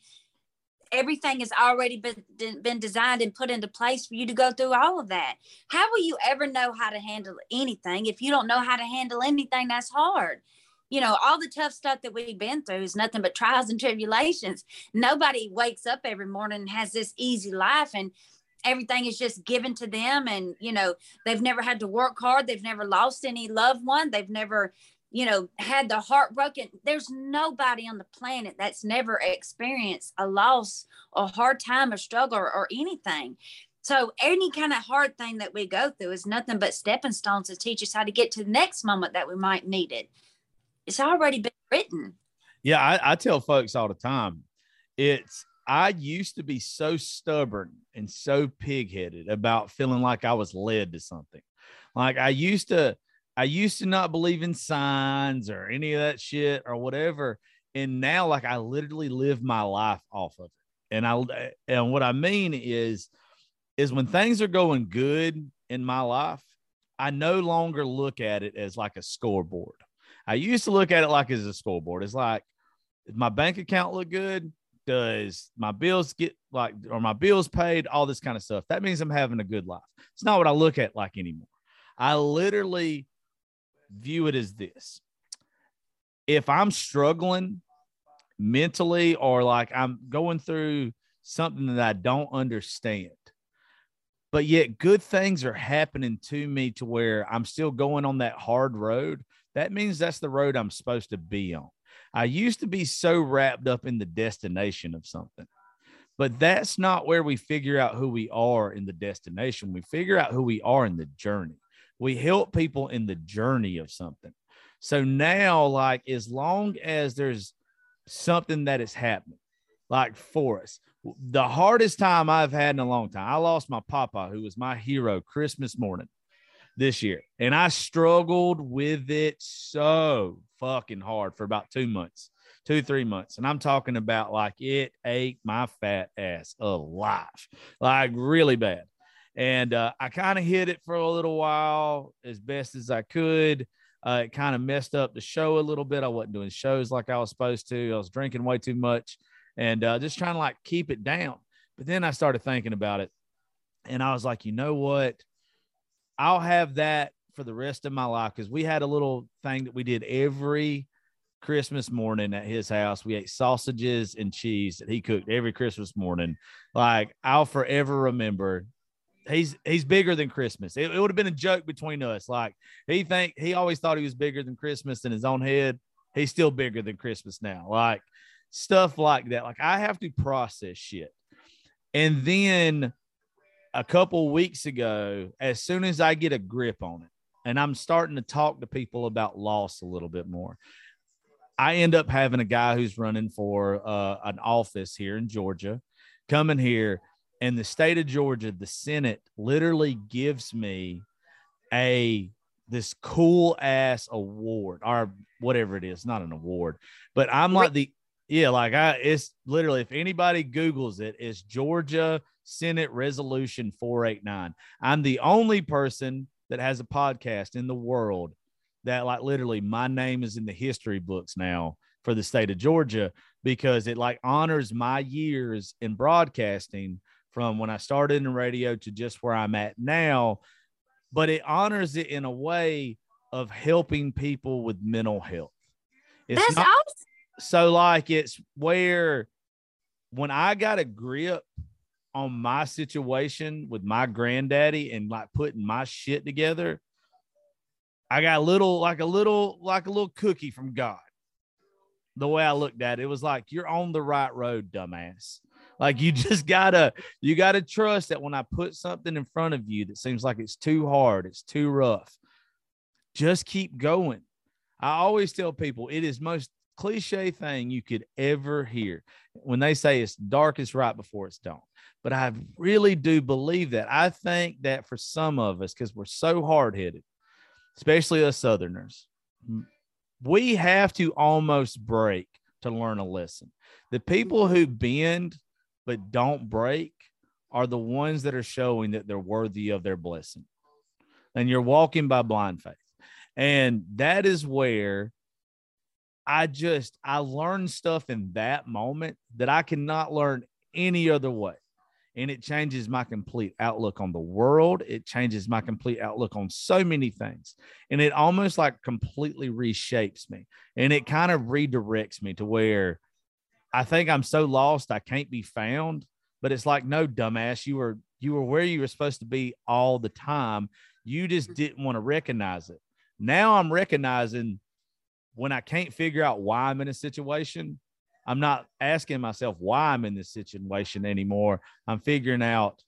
everything has already been been designed and put into place for you to go through all of that. How will you ever know how to handle anything if you don't know how to handle anything that's hard? You know, all the tough stuff that we've been through is nothing but trials and tribulations. Nobody wakes up every morning and has this easy life and everything is just given to them and you know they've never had to work hard they've never lost any loved one they've never you know, had the heartbroken. There's nobody on the planet that's never experienced a loss, a hard time, a struggle, or, or anything. So any kind of hard thing that we go through is nothing but stepping stones to teach us how to get to the next moment that we might need it. It's already been written. Yeah, I, I tell folks all the time, it's I used to be so stubborn and so pigheaded about feeling like I was led to something. Like I used to I used to not believe in signs or any of that shit or whatever. And now, like, I literally live my life off of it. And I, and what I mean is, is when things are going good in my life, I no longer look at it as like a scoreboard. I used to look at it like as a scoreboard. It's like, my bank account look good? Does my bills get like, or my bills paid? All this kind of stuff. That means I'm having a good life. It's not what I look at like anymore. I literally view it as this if I'm struggling mentally or like I'm going through something that I don't understand, but yet good things are happening to me to where I'm still going on that hard road, that means that's the road I'm supposed to be on. I used to be so wrapped up in the destination of something, but that's not where we figure out who we are in the destination. We figure out who we are in the journey. We help people in the journey of something. So now, like, as long as there's something that is happening, like for us, the hardest time I've had in a long time, I lost my papa, who was my hero Christmas morning this year. And I struggled with it so fucking hard for about two months, two, three months. And I'm talking about like it ate my fat ass alive, like really bad and uh, I kind of hit it for a little while as best as I could. Uh, it kind of messed up the show a little bit. I wasn't doing shows like I was supposed to. I was drinking way too much and uh, just trying to like keep it down. But then I started thinking about it, and I was like, you know what? I'll have that for the rest of my life because we had a little thing that we did every Christmas morning at his house. We ate sausages and cheese that he cooked every Christmas morning. Like I'll forever remember he's he's bigger than Christmas. It, it would have been a joke between us. Like he think he always thought he was bigger than Christmas in his own head. He's still bigger than Christmas now. Like stuff like that. Like I have to process shit. And then a couple weeks ago, as soon as I get a grip on it, and I'm starting to talk to people about loss a little bit more. I end up having a guy who's running for uh, an office here in Georgia coming here and the state of Georgia, the Senate literally gives me a this cool ass award or whatever it is, not an award, but I'm like the yeah, like I it's literally if anybody Googles it, it's Georgia Senate Resolution 489. I'm the only person that has a podcast in the world that like literally my name is in the history books now for the state of Georgia because it like honors my years in broadcasting from when I started in radio to just where I'm at now, but it honors it in a way of helping people with mental health. It's That's not, awesome. So, like, it's where when I got a grip on my situation with my granddaddy and like putting my shit together, I got a little, like a little, like a little cookie from God. The way I looked at it, it was like, you're on the right road, dumbass. Like you <laughs> just gotta you gotta trust that when I put something in front of you that seems like it's too hard, it's too rough, just keep going. I always tell people it is most cliche thing you could ever hear when they say it's darkest right before it's dawn. But I really do believe that. I think that for some of us, because we're so hard headed, especially us Southerners, we have to almost break to learn a lesson. The people who bend but don't break are the ones that are showing that they're worthy of their blessing. And you're walking by blind faith. And that is where I just I learned stuff in that moment that I cannot learn any other way. And it changes my complete outlook on the world. It changes my complete outlook on so many things. And it almost like completely reshapes me. And it kind of redirects me to where I think I'm so lost I can't be found. But it's like, no, dumbass, you were you were where you were supposed to be all the time. You just didn't want to recognize it. Now I'm recognizing when I can't figure out why I'm in a situation, I'm not asking myself why I'm in this situation anymore. I'm figuring out,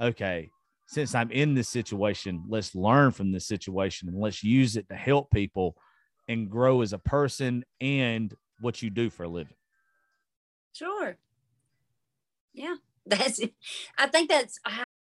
okay, since I'm in this situation, let's learn from this situation and let's use it to help people and grow as a person and what you do for a living. Sure. Yeah, <laughs> that's. I think that's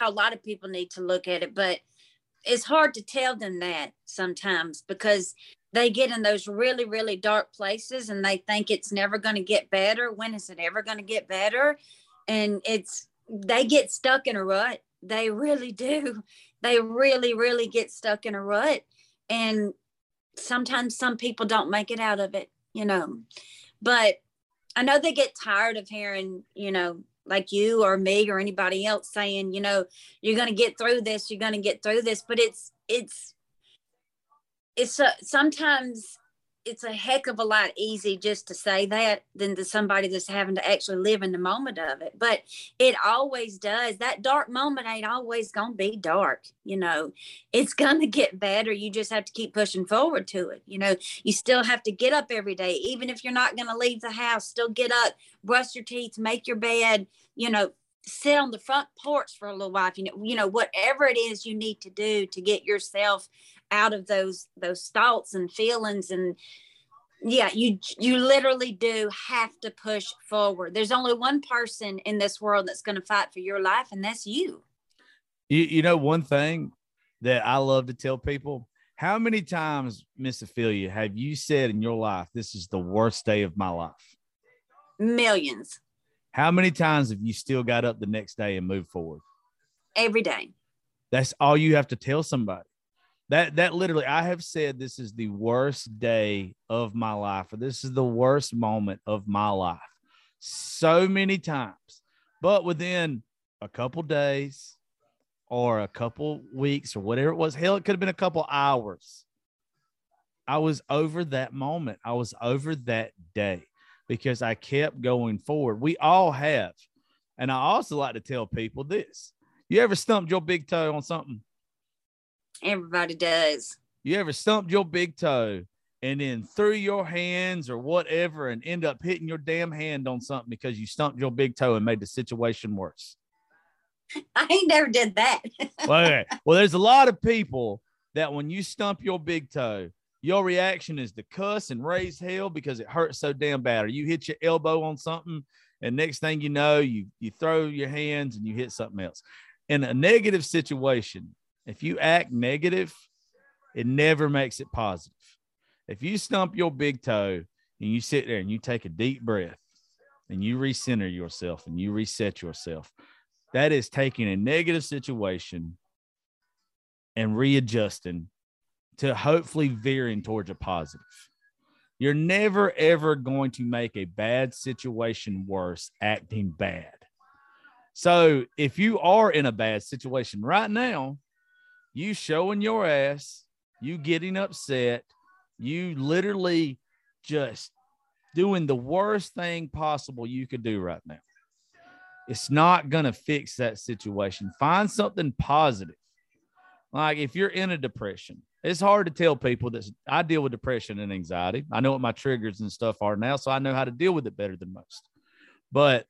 a lot of people need to look at it, but it's hard to tell them that sometimes because they get in those really, really dark places and they think it's never going to get better. When is it ever going to get better? And it's, they get stuck in a rut. They really do. They really, really get stuck in a rut. And sometimes some people don't make it out of it, you know. But I know they get tired of hearing, you know, like you or me or anybody else saying you know you're going to get through this you're going to get through this but it's it's it's a, sometimes it's a heck of a lot easier just to say that than to somebody that's having to actually live in the moment of it. But it always does. That dark moment ain't always gonna be dark. You know, it's gonna get better. You just have to keep pushing forward to it. You know, you still have to get up every day, even if you're not gonna leave the house. Still get up, brush your teeth, make your bed. You know, sit on the front porch for a little while. You know, you know whatever it is you need to do to get yourself out of those those thoughts and feelings. And yeah you you literally do have to push forward. There's only one person in this world that's going to fight for your life and that's you. You, you know one thing that i love to tell people how many times miss ophelia have you said in your life this is the worst day of my life millions. How many times have you still got up the next day and moved forward? Every day. That's all you have to tell somebody that that literally i have said this is the worst day of my life or this is the worst moment of my life so many times. But within a couple days or a couple weeks or whatever it was hell it could have been a couple hours i was over that moment. I was over that day because i kept going forward. We all have. And i also like to tell people this. You ever stumped your big toe on something Everybody does. You ever stumped your big toe and then threw your hands or whatever and end up hitting your damn hand on something because you stumped your big toe and made the situation worse? <laughs> I ain't never did that. well, <laughs> well, there's a lot of people that when you stump your big toe, your reaction is to cuss and raise hell because it hurts so damn bad. Or you hit your elbow on something, and next thing you know, you you throw your hands and you hit something else. In a negative situation, if you act negative, it never makes it positive. If you stump your big toe and you sit there and you take a deep breath and you recenter yourself and you reset yourself, that is taking a negative situation and readjusting to hopefully veering towards a positive. You're never ever going to make a bad situation worse acting bad. So if you are in a bad situation right now, you showing your ass, you getting upset, you literally just doing the worst thing possible you could do right now. It's not going to fix that situation. Find something positive. Like if you're in a depression, it's hard to tell people that I deal with depression and anxiety. I know what my triggers and stuff are now, so I know how to deal with it better than most. But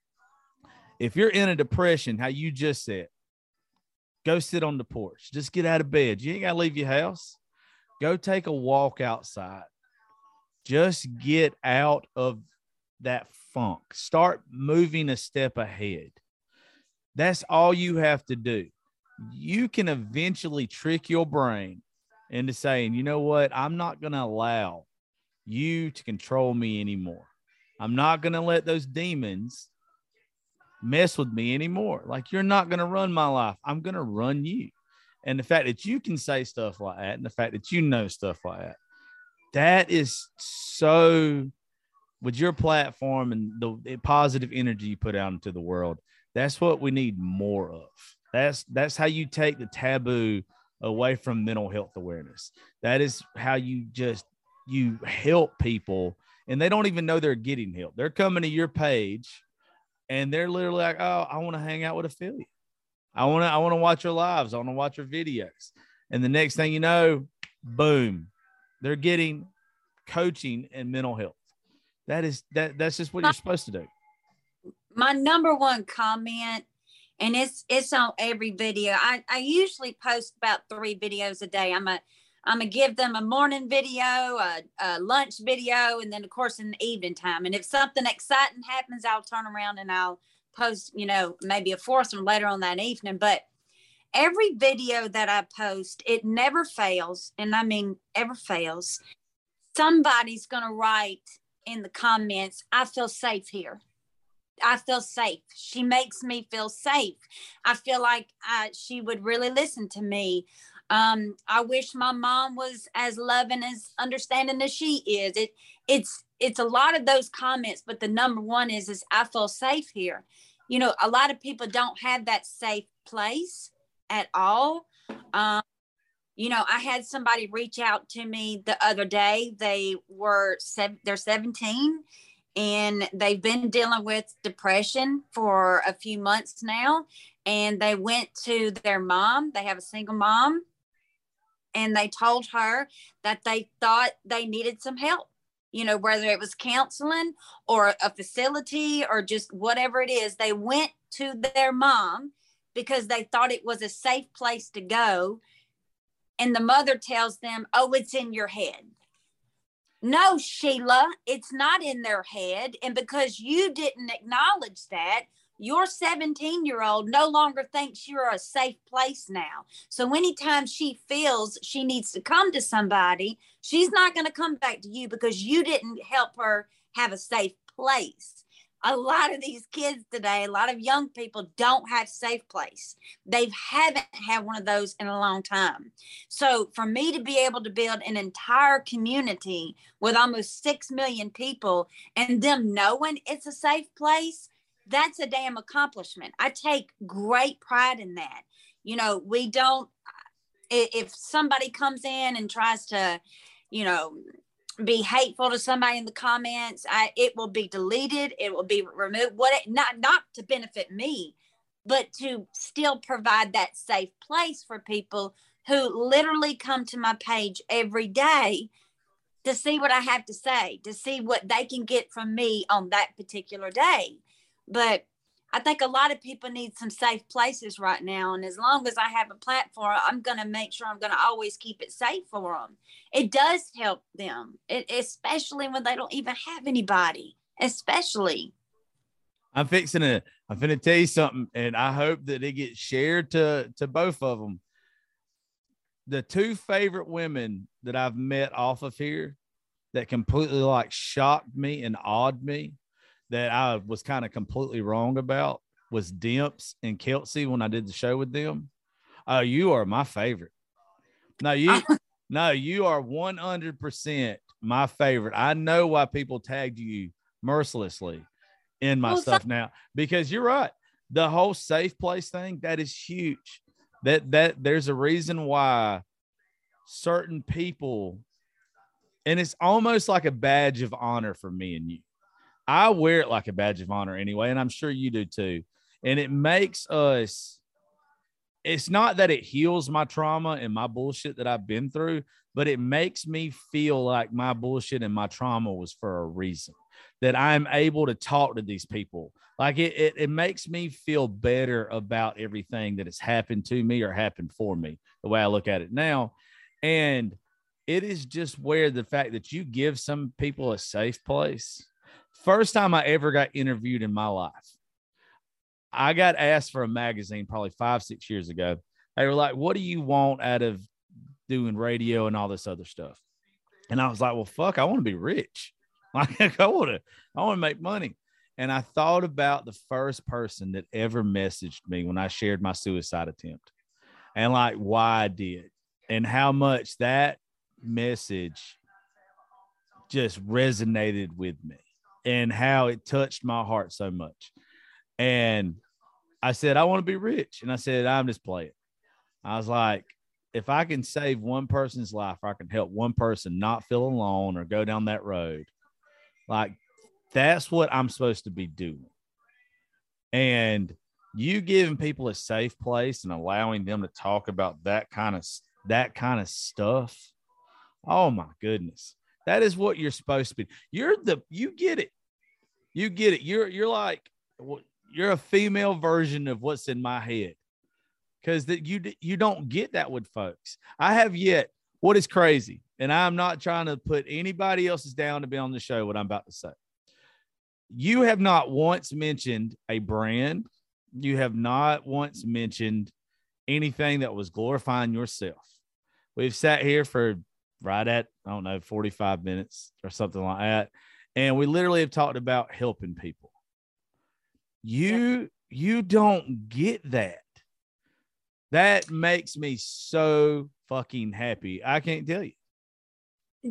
if you're in a depression, how you just said, go sit on the porch, just get out of bed. You ain't got to leave your house. Go take a walk outside. Just get out of that funk. Start moving a step ahead. That's all you have to do. You can eventually trick your brain into saying, you know what? I'm not going to allow you to control me anymore. I'm not going to let those demons mess with me anymore. Like, you're not going to run my life. I'm going to run you. And the fact that you can say stuff like that and the fact that you know stuff like that, that is so with your platform and the, positive energy you put out into the world. That's what we need more of. That's that's how you take the taboo away from mental health awareness. That is how you just you help people and they don't even know they're getting help. They're coming to your page and they're literally like, "Oh, I want to hang out with Ophelia. I want to I want to watch your lives. I want to watch your videos." And the next thing you know, boom, they're getting coaching and mental health. That is that that's just what you're supposed to do. My number one comment and it's it's on every video. I, I usually post about three videos a day. I'm a I'm gonna give them a morning video, a, a, lunch video, and then of course in the evening time. And if something exciting happens, I'll turn around and I'll post, you know, maybe a fourth one later on that evening. But every video that I post, it never fails, and I mean ever fails. Somebody's gonna write in the comments, "I feel safe here." I feel safe. She makes me feel safe. I feel like uh, she would really listen to me. Um, I wish my mom was as loving as understanding as she is. It it's it's a lot of those comments, but the number one is is I feel safe here. You know, a lot of people don't have that safe place at all. Um, you know, I had somebody reach out to me the other day. They were seven, they're 17 and they've been dealing with depression for a few months now and they went to their mom they have a single mom and they told her that they thought they needed some help you know whether it was counseling or a facility or just whatever it is. They went to their mom because they thought it was a safe place to go. And the mother tells them oh it's in your head. No, Sheila, it's not in their head. And because you didn't acknowledge that, your 17 year old no longer thinks you're a safe place now. So anytime she feels she needs to come to somebody, she's not going to come back to you because you didn't help her have a safe place a lot of these kids today, a lot of young people don't have safe place. They haven't had one of those in a long time. So for me to be able to build an entire community with almost 6 million people and them knowing it's a safe place, that's a damn accomplishment. I take great pride in that. You know, we don't if somebody comes in and tries to, you know, be hateful to somebody in the comments, I, it will be deleted. It will be removed. What it, not not to benefit me, but to still provide that safe place for people who literally come to my page every day to see what I have to say, to see what they can get from me on that particular day. But I think a lot of people need some safe places right now. And as long as I have a platform, I'm going to make sure I'm going to always keep it safe for them. It does help them, it, especially when they don't even have anybody, especially. I'm fixing to, I'm going to tell you something, and I hope that it gets shared to, to both of them. The two favorite women that I've met off of here that completely like shocked me and awed me that I was kind of completely wrong about was Dimps and Kelsey when I did the show with them. Oh, you are my favorite. No, you <laughs> no, you are 100% my favorite. I know why people tagged you mercilessly in my well, stuff so- now because you're right. The whole safe place thing, that is huge. That that there's a reason why certain people and it's almost like a badge of honor for me and you I wear it like a badge of honor anyway, and I'm sure you do too. And it makes us, it's not that it heals my trauma and my bullshit that I've been through, but it makes me feel like my bullshit and my trauma was for a reason. That I'm able to talk to these people. Like it, it, it makes me feel better about everything that has happened to me or happened for me, the way I look at it now. And it is just where the fact that you give some people a safe place. First time I ever got interviewed in my life, I got asked for a magazine probably five, six years ago. They were like, What do you want out of doing radio and all this other stuff? And I was like, Well, fuck, I want to be rich. <laughs> Like, I want to, I want to make money. And I thought about the first person that ever messaged me when I shared my suicide attempt and like why I did and how much that message just resonated with me and how it touched my heart so much. And I said, I want to be rich. And I said, I'm just playing. I was like, if I can save one person's life, or I can help one person not feel alone or go down that road. Like that's what I'm supposed to be doing. And you giving people a safe place and allowing them to talk about that kind of that kind of stuff. Oh my goodness. That is what you're supposed to be. You're the you get it. You get it. You're you're like you're a female version of what's in my head because that you you don't get that with folks. I have yet. What is crazy, and I'm not trying to put anybody else's down to be on the show. What I'm about to say, you have not once mentioned a brand. You have not once mentioned anything that was glorifying yourself. We've sat here for right at I don't know 45 minutes or something like that, and we literally have talked about helping people you you don't get that. That makes me so fucking happy. I can't tell you.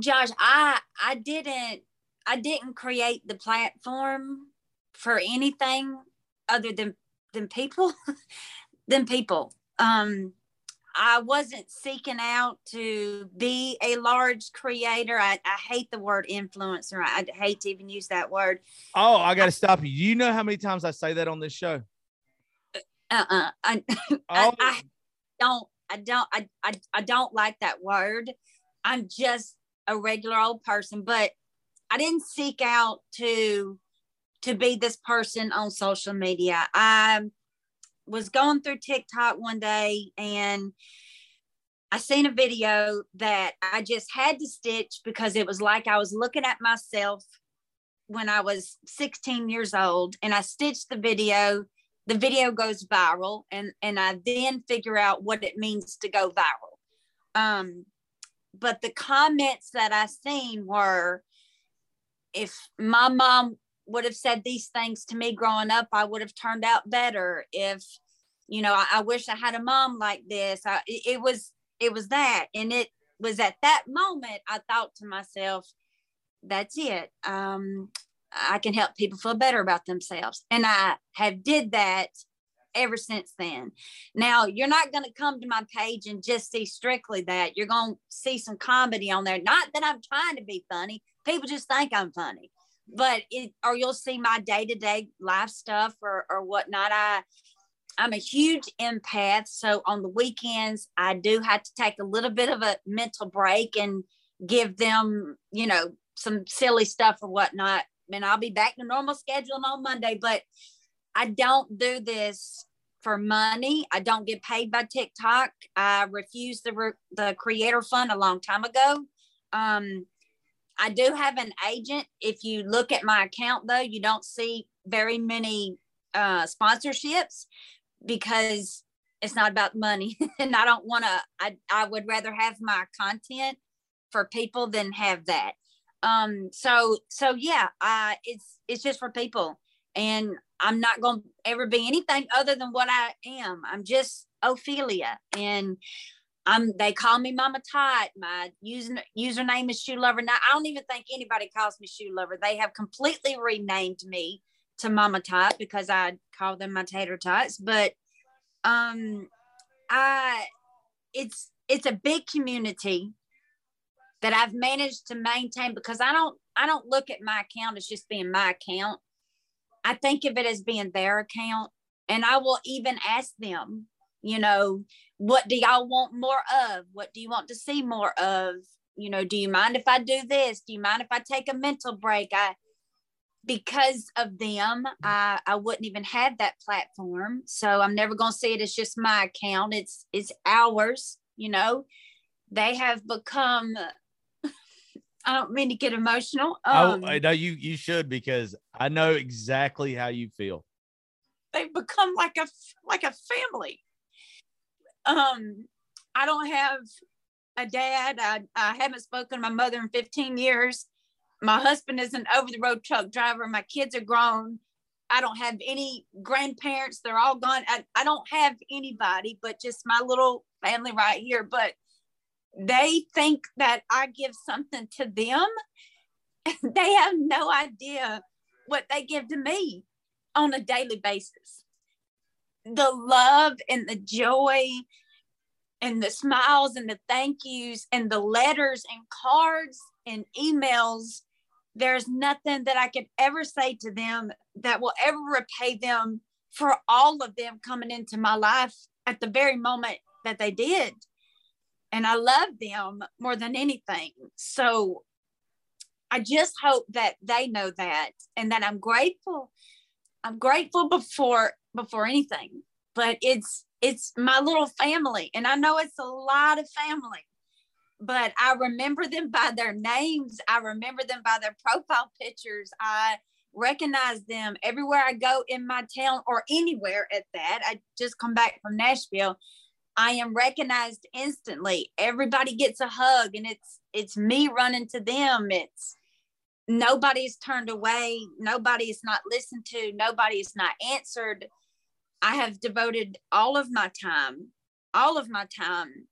Josh, I I didn't I didn't create the platform for anything other than than people <laughs> than people. Um I wasn't seeking out to be a large creator. I, I hate the word influencer. I, I hate to even use that word. Oh, I got to stop you. You know how many times I say that on this show? Uh-uh. I, <laughs> oh. I, I don't, I don't, I, I, I don't like that word. I'm just a regular old person, but I didn't seek out to, to be this person on social media. I was going through TikTok one day and I seen a video that I just had to stitch because it was like I was looking at myself when I was 16 years old and I stitched the video. The video goes viral and and I then figure out what it means to go viral. Um, but the comments that I seen were if my mom would have said these things to me growing up, I would have turned out better. If, you know, I, I wish I had a mom like this. I, it was, it was that. And it was at that moment I thought to myself, that's it. Um, I can help people feel better about themselves. And I have did that ever since then. Now, you're not going to come to my page and just see strictly that. You're going to see some comedy on there. Not that I'm trying to be funny. People just think I'm funny but it or you'll see my day-to-day life stuff or or whatnot. I i'm a huge empath so on the weekends i do have to take a little bit of a mental break and give them you know some silly stuff or whatnot. And i'll be back to normal schedule on monday but i don't do this for money. I don't get paid by tiktok. I refused the the creator fund a long time ago. Um I do have an agent. If you look at my account, though, you don't see very many uh, sponsorships because it's not about money. <laughs> and I don't want to, I, I would rather have my content for people than have that. Um, so, so yeah, uh, it's, it's just for people. And I'm not going to ever be anything other than what I am. I'm just Ophelia. And I'm they call me Mama Tot. My user, username is Shoe Lover. Now I don't even think anybody calls me Shoe Lover. They have completely renamed me to Mama Tot because I call them my tater tots. But um I it's it's a big community that I've managed to maintain because I don't I don't look at my account as just being my account. I think of it as being their account. And I will even ask them You know, what do y'all want more of? What do you want to see more of? You know, do you mind if I do this? Do you mind if I take a mental break? I because of them, I, I wouldn't even have that platform. So I'm never gonna see it as just my account. It's it's ours, you know. They have become <laughs> I don't mean to get emotional. Um, oh, I know you you should because I know exactly how you feel. They've become like a like a family. Um, I don't have a dad. I, I haven't spoken to my mother in 15 years. My husband is an over the road truck driver. My kids are grown. I don't have any grandparents. They're all gone. I, I don't have anybody but just my little family right here. But they think that I give something to them. <laughs> they have no idea what they give to me on a daily basis. The love and the joy and the smiles and the thank yous and the letters and cards and emails. There's nothing that I could ever say to them that will ever repay them for all of them coming into my life at the very moment that they did and I love them more than anything. So I just hope that they know that and that I'm grateful. I'm grateful before before anything. But it's it's my little family and I know it's a lot of family. But I remember them by their names. I remember them by their profile pictures. I recognize them everywhere I go in my town or anywhere at that. I just come back from Nashville I am recognized instantly. Everybody gets a hug and it's it's me running to them. It's nobody's turned away, nobody is not listened to, nobody is not answered. I have devoted all of my time, all of my time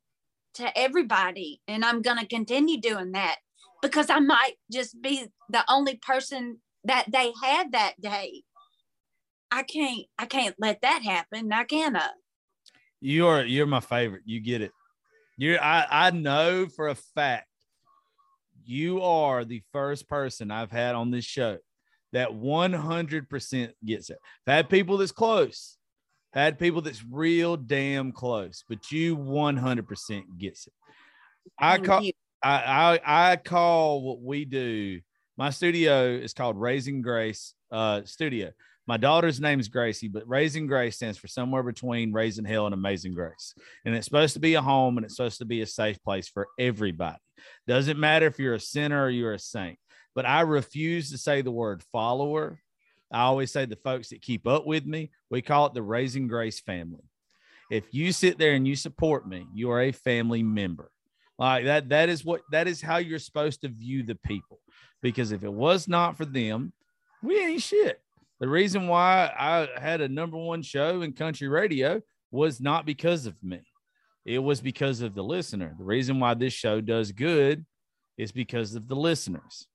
to everybody and I'm going to continue doing that because I might just be the only person that they had that day. I can't I can't let that happen. I can't. You're you're my favorite. You get it. You I I know for a fact you are the first person I've had on this show that 100% gets it. I've had people that's close, had people that's real damn close, but you 100% gets it. I call I, I I call what we do. My studio is called Raising Grace uh, Studio. My daughter's name is Gracie, but Raising Grace stands for somewhere between Raising Hell and Amazing Grace. And it's supposed to be a home and it's supposed to be a safe place for everybody. Doesn't matter if you're a sinner or you're a saint. But I refuse to say the word follower. I always say the folks that keep up with me, we call it the Raising Grace family. If you sit there and you support me, you are a family member. Like that, that is what that is how you're supposed to view the people. Because if it was not for them, we ain't shit. The reason why I had a number one show in country radio was not because of me. It was because of the listener. The reason why this show does good is because of the listeners.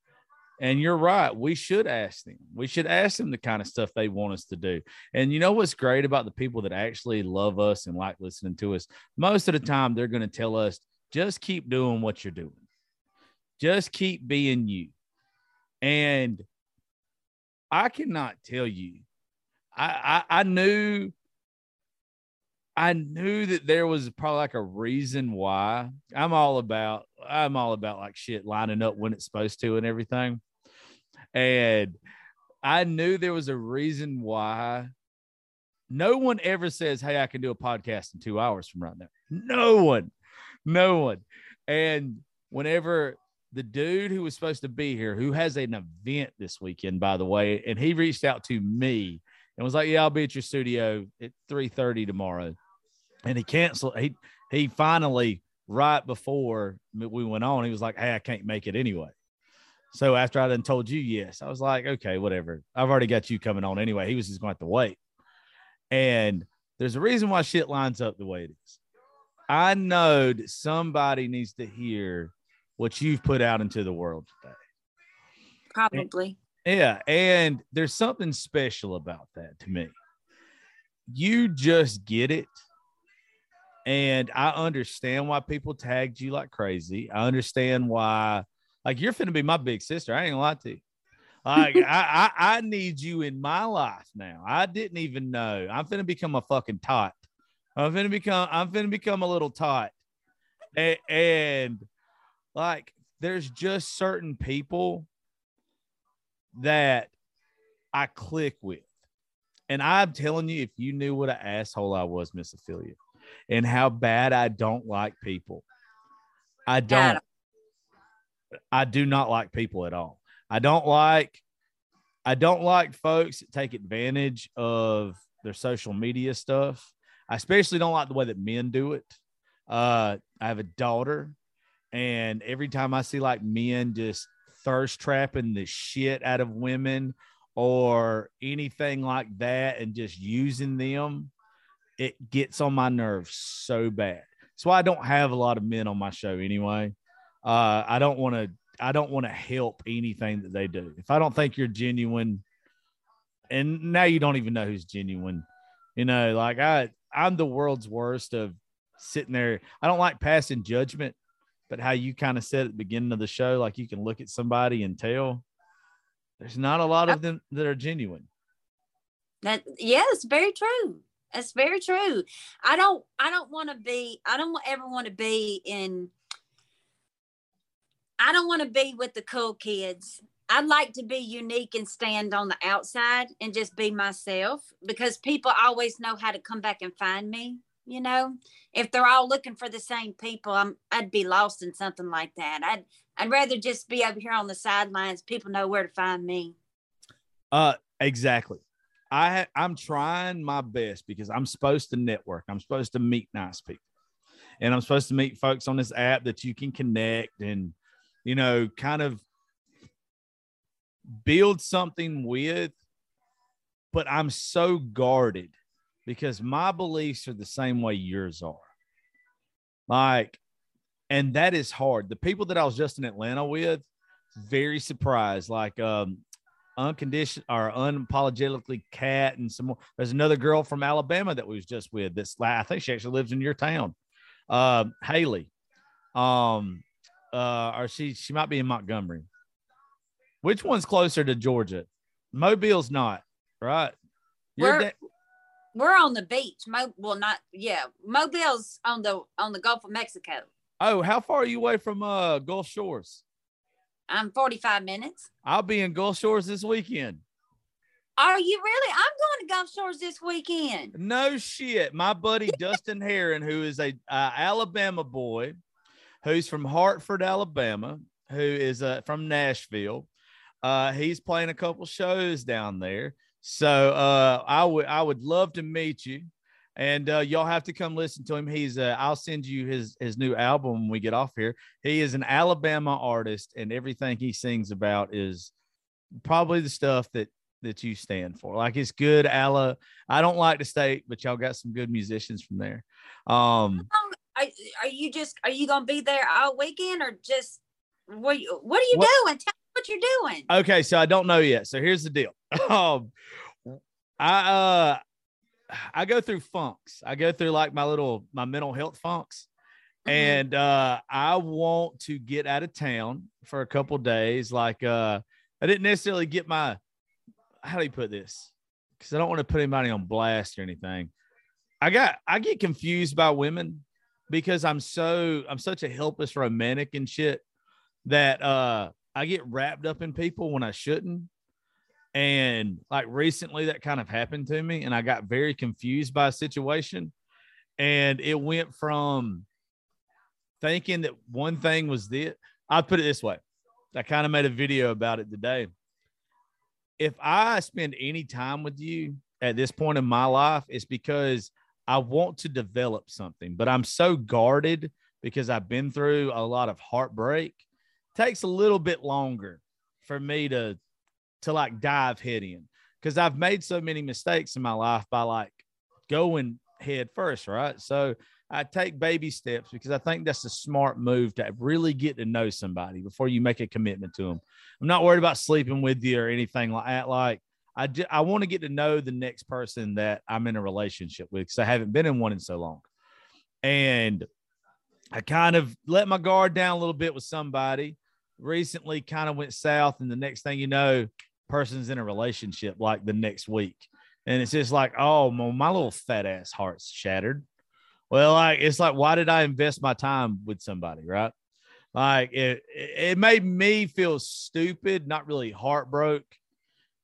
And you're right. We should ask them. We should ask them the kind of stuff they want us to do. And you know what's great about the people that actually love us and like listening to us? Most of the mm-hmm. time, they're going to tell us just keep doing what you're doing, just keep being you. And I cannot tell you. I, I, I knew I knew that there was probably like a reason why. I'm all about I'm all about like shit lining up when it's supposed to and everything. And I knew there was a reason why no one ever says, Hey, I can do a podcast in two hours from right now. No one, no one. And whenever the dude who was supposed to be here, who has an event this weekend, by the way, and he reached out to me and was like, "Yeah, I'll be at your studio at three thirty tomorrow," and he canceled. He he finally right before we went on, he was like, "Hey, I can't make it anyway." So after I done told you yes, I was like, "Okay, whatever. I've already got you coming on anyway." He was just going to have to wait, and there's a reason why shit lines up the way it is. I know that somebody needs to hear what you've put out into the world today. Probably. And, yeah. And there's something special about that to me. You just get it. And I understand why people tagged you like crazy. I understand why, like, you're finna be my big sister. I ain't gonna lie to you. Like, <laughs> I, I, I need you in my life now. I didn't even know. I'm finna become a fucking tot. I'm finna become I'm finna become a little tot. And, and like there's just certain people that I click with. And I'm telling you, if you knew what an asshole I was, Miss Ophelia, and how bad I don't like people, I don't. I do not like people at all. I don't like. I don't like folks that take advantage of their social media stuff. I especially don't like the way that men do it. Uh, I have a daughter, and every time I see like men just thirst trapping the shit out of women or anything like that and just using them, it gets on my nerves so bad. That's why I don't have a lot of men on my show anyway. Uh, I don't want to. I don't want to help anything that they do. If I don't think you're genuine, and now you don't even know who's genuine, you know, like I, I'm the world's worst of sitting there. I don't like passing judgment, but how you kind of said at the beginning of the show, like you can look at somebody and tell there's not a lot of them that are genuine. That yeah, very true. That's very true. I don't I don't want to be I don't ever want to be in I don't want to be with the cool kids. I'd like to be unique and stand on the outside and just be myself because people always know how to come back and find me. You know, if they're all looking for the same people, I'm I'd be lost in something like that. I'd I'd rather just be over here on the sidelines. People know where to find me. Uh, exactly. I I'm trying my best because I'm supposed to network. I'm supposed to meet nice people, and I'm supposed to meet folks on this app that you can connect and, you know, kind of build something with. But I'm so guarded because my beliefs are the same way yours are. Like and that is hard. The people that I was just in Atlanta with, very surprised. Like um, unconditioned or unapologetically cat and some more. There's another girl from Alabama that we was just with. That's I think she actually lives in your town. Uh, Haley. Um, uh, or she she might be in Montgomery. Which one's closer to Georgia? Mobile's not right. We're, da- we're on the beach. Mo- well, not yeah. Mobile's on the on the Gulf of Mexico. Oh, how far are you away from uh Gulf Shores? I'm 45 minutes. I'll be in Gulf Shores this weekend. Are you really? I'm going to Gulf Shores this weekend. No shit. My buddy Dustin Heron, who is a uh, Alabama boy, who's from Hartford, Alabama, who is uh, from Nashville. Uh, he's playing a couple shows down there. So uh, I would I would love to meet you and uh, y'all have to come listen to him. He's uh, I'll send you his his new album when we get off here. He is an Alabama artist, and everything he sings about is probably the stuff that that you stand for. Like it's good, Ala. I don't like the state, but y'all got some good musicians from there. Um, are, are you just are you gonna be there all weekend or just what? What are you what, doing? Tell me what you're doing. Okay, so I don't know yet. So here's the deal. <laughs> um, I uh I go through funks. I go through like my little my mental health funks. Mm-hmm. And uh I want to get out of town for a couple days. Like uh I didn't necessarily get my how do you put this? Because I don't want to put anybody on blast or anything. I got I get confused by women because I'm so I'm such a helpless romantic and shit that uh I get wrapped up in people when I shouldn't. And like recently, that kind of happened to me, and I got very confused by a situation. And it went from thinking that one thing was this. I put it this way I kind of made a video about it today. If I spend any time with you at this point in my life, it's because I want to develop something, but I'm so guarded because I've been through a lot of heartbreak. It takes a little bit longer for me to to like dive head in because I've made so many mistakes in my life by like going head first, right? So I take baby steps because I think that's a smart move to really get to know somebody before you make a commitment to them. I'm not worried about sleeping with you or anything like that. Like I, I want to get to know the next person that I'm in a relationship with because I haven't been in one in so long. And I kind of let my guard down a little bit with somebody recently, kind of went south. And the next thing you know, person's in a relationship like the next week. And it's just like, oh, my little fat ass heart's shattered. Well, like it's like, why did I invest my time with somebody, right? Like it, it made me feel stupid, not really heartbroken.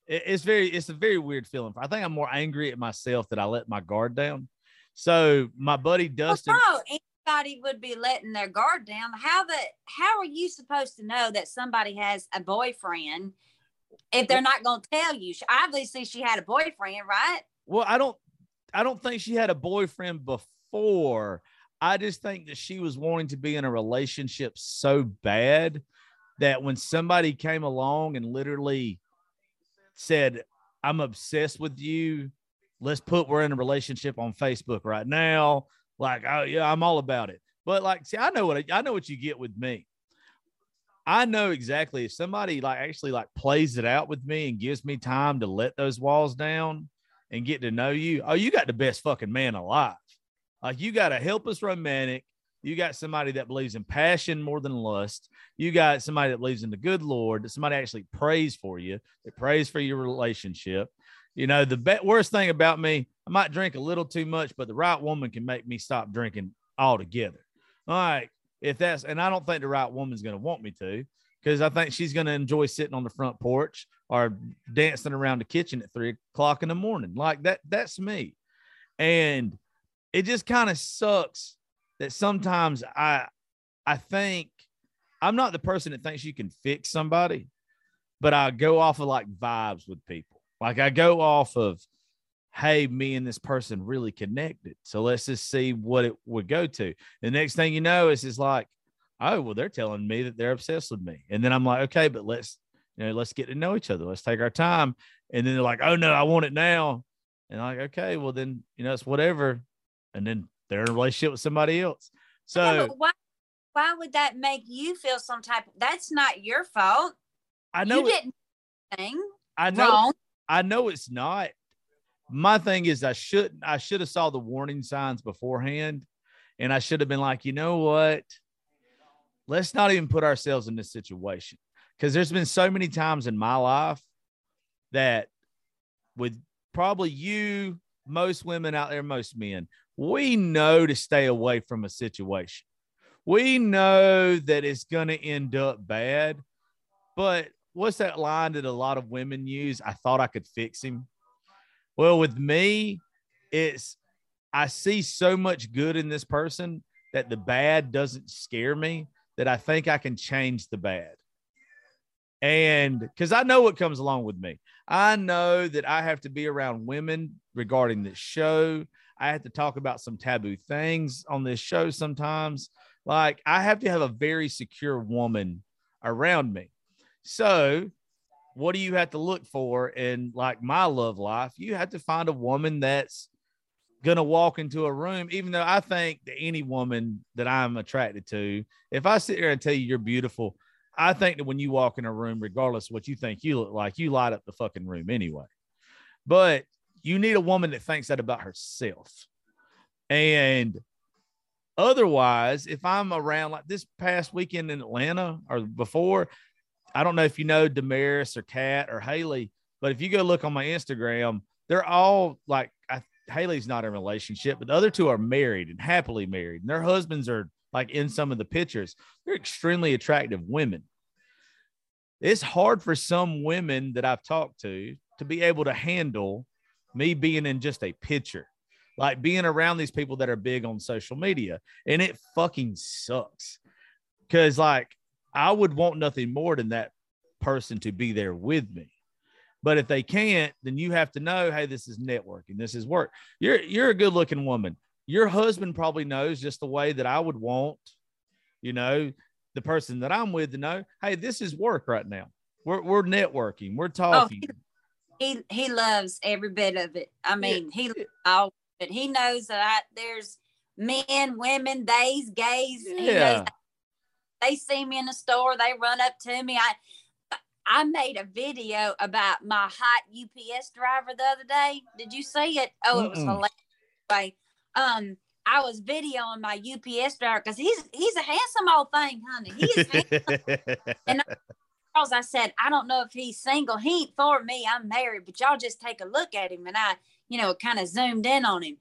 It's very, it's a very weird feeling. I think I'm more angry at myself that I let my guard down. So my buddy Dustin. Well, no, anybody would be letting their guard down. How the how are you supposed to know that somebody has a boyfriend if they're not going to tell you? Obviously, she had a boyfriend, right? Well, I don't, I don't think she had a boyfriend before. I just think that she was wanting to be in a relationship so bad that when somebody came along and literally said, I'm obsessed with you. Let's put we're in a relationship on Facebook right now. Like, oh yeah, I'm all about it. But like, see, I know what I know what you get with me. I know exactly if somebody like actually like plays it out with me and gives me time to let those walls down and get to know you. Oh, you got the best fucking man alive. Like you got a helpless romantic. You got somebody that believes in passion more than lust. You got somebody that believes in the good Lord, that somebody actually prays for you, that prays for your relationship. You know, the be- worst thing about me, I might drink a little too much, but the right woman can make me stop drinking altogether. All right. If that's, and I don't think the right woman's going to want me to, because I think she's going to enjoy sitting on the front porch or dancing around the kitchen at three o'clock in the morning. Like that, that's me. And it just kind of sucks that sometimes I I think I'm not the person that thinks you can fix somebody, but I go off of like vibes with people. Like I go off of, hey, me and this person really connected. So let's just see what it would go to. The next thing you know, is it's like, oh, well, they're telling me that they're obsessed with me. And then I'm like, okay, but let's, you know, let's get to know each other. Let's take our time. And then they're like, oh no, I want it now. And I'm like, okay, well then, you know, it's whatever and then they're in a relationship with somebody else. So yeah, why why would that make you feel some type? Of, That's not your fault. I know you didn't thing I know. Wrong. I know it's not. My thing is, I shouldn't. I should have saw the warning signs beforehand, and I should have been like, you know what? Let's not even put ourselves in this situation because there's been so many times in my life that with probably you, most women out there, most men, we know to stay away from a situation. We know that it's going to end up bad. But what's that line that a lot of women use? I thought I could fix him. Well, with me, it's I see so much good in this person that the bad doesn't scare me, that I think I can change the bad. And because I know what comes along with me, I know that I have to be around women regarding this show. I have to talk about some taboo things on this show sometimes. Like I have to have a very secure woman around me. So, what do you have to look for in like my love life? You have to find a woman that's going to walk into a room, even though I think that any woman that I'm attracted to, if I sit here and tell you you're beautiful, I think that when you walk in a room, regardless what you think you look like, you light up the fucking room anyway. But you need a woman that thinks that about herself. And otherwise, if I'm around like this past weekend in Atlanta or before, I don't know if you know Damaris or Kat or Haley, but if you go look on my Instagram, they're all like I, Haley's not in a relationship, but the other two are married and happily married, and their husbands are like in some of the pictures. They're extremely attractive women. It's hard for some women that I've talked to to be able to handle me being in just a picture, like being around these people that are big on social media. And it fucking sucks. Cause like I would want nothing more than that person to be there with me. But if they can't, then you have to know, hey, this is networking. This is work. You're you're a good looking woman. Your husband probably knows just the way that I would want, you know, the person that I'm with to know, hey, this is work right now. We're we're networking. We're oh, talking. Oh, he he loves every bit of it. I mean, he all but he knows that I, there's men, women, theys, gays. Yeah. they see me in the store, they run up to me. I I made a video about my hot UPS driver the other day. Did you see it? Oh, it was Mm-mm. hilarious. Um, I was videoing my UPS driver because he's he's a handsome old thing, honey. He is <laughs> handsome. and Charles, I said, I don't know if he's single. He ain't for me. I'm married, but y'all just take a look at him. And I, you know, kind of zoomed in on him.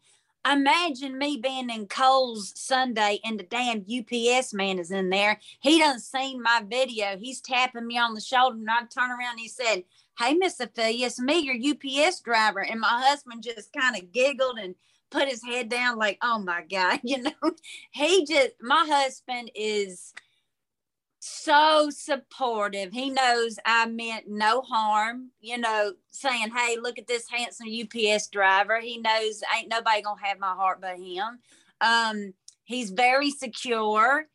imagine me being in Kohl's Sunday and the damn UPS man is in there. He done seen my video. He's tapping me on the shoulder and I turn around and he said, Hey, Miss Ophelia, it's me, your UPS driver. And my husband just kind of giggled and put his head down like, oh my God, <laughs> you know, he just, my husband is so supportive. He knows I meant no harm, you know, saying, Hey, look at this handsome UPS driver. He knows ain't nobody gonna have my heart but him. Um, he's very secure.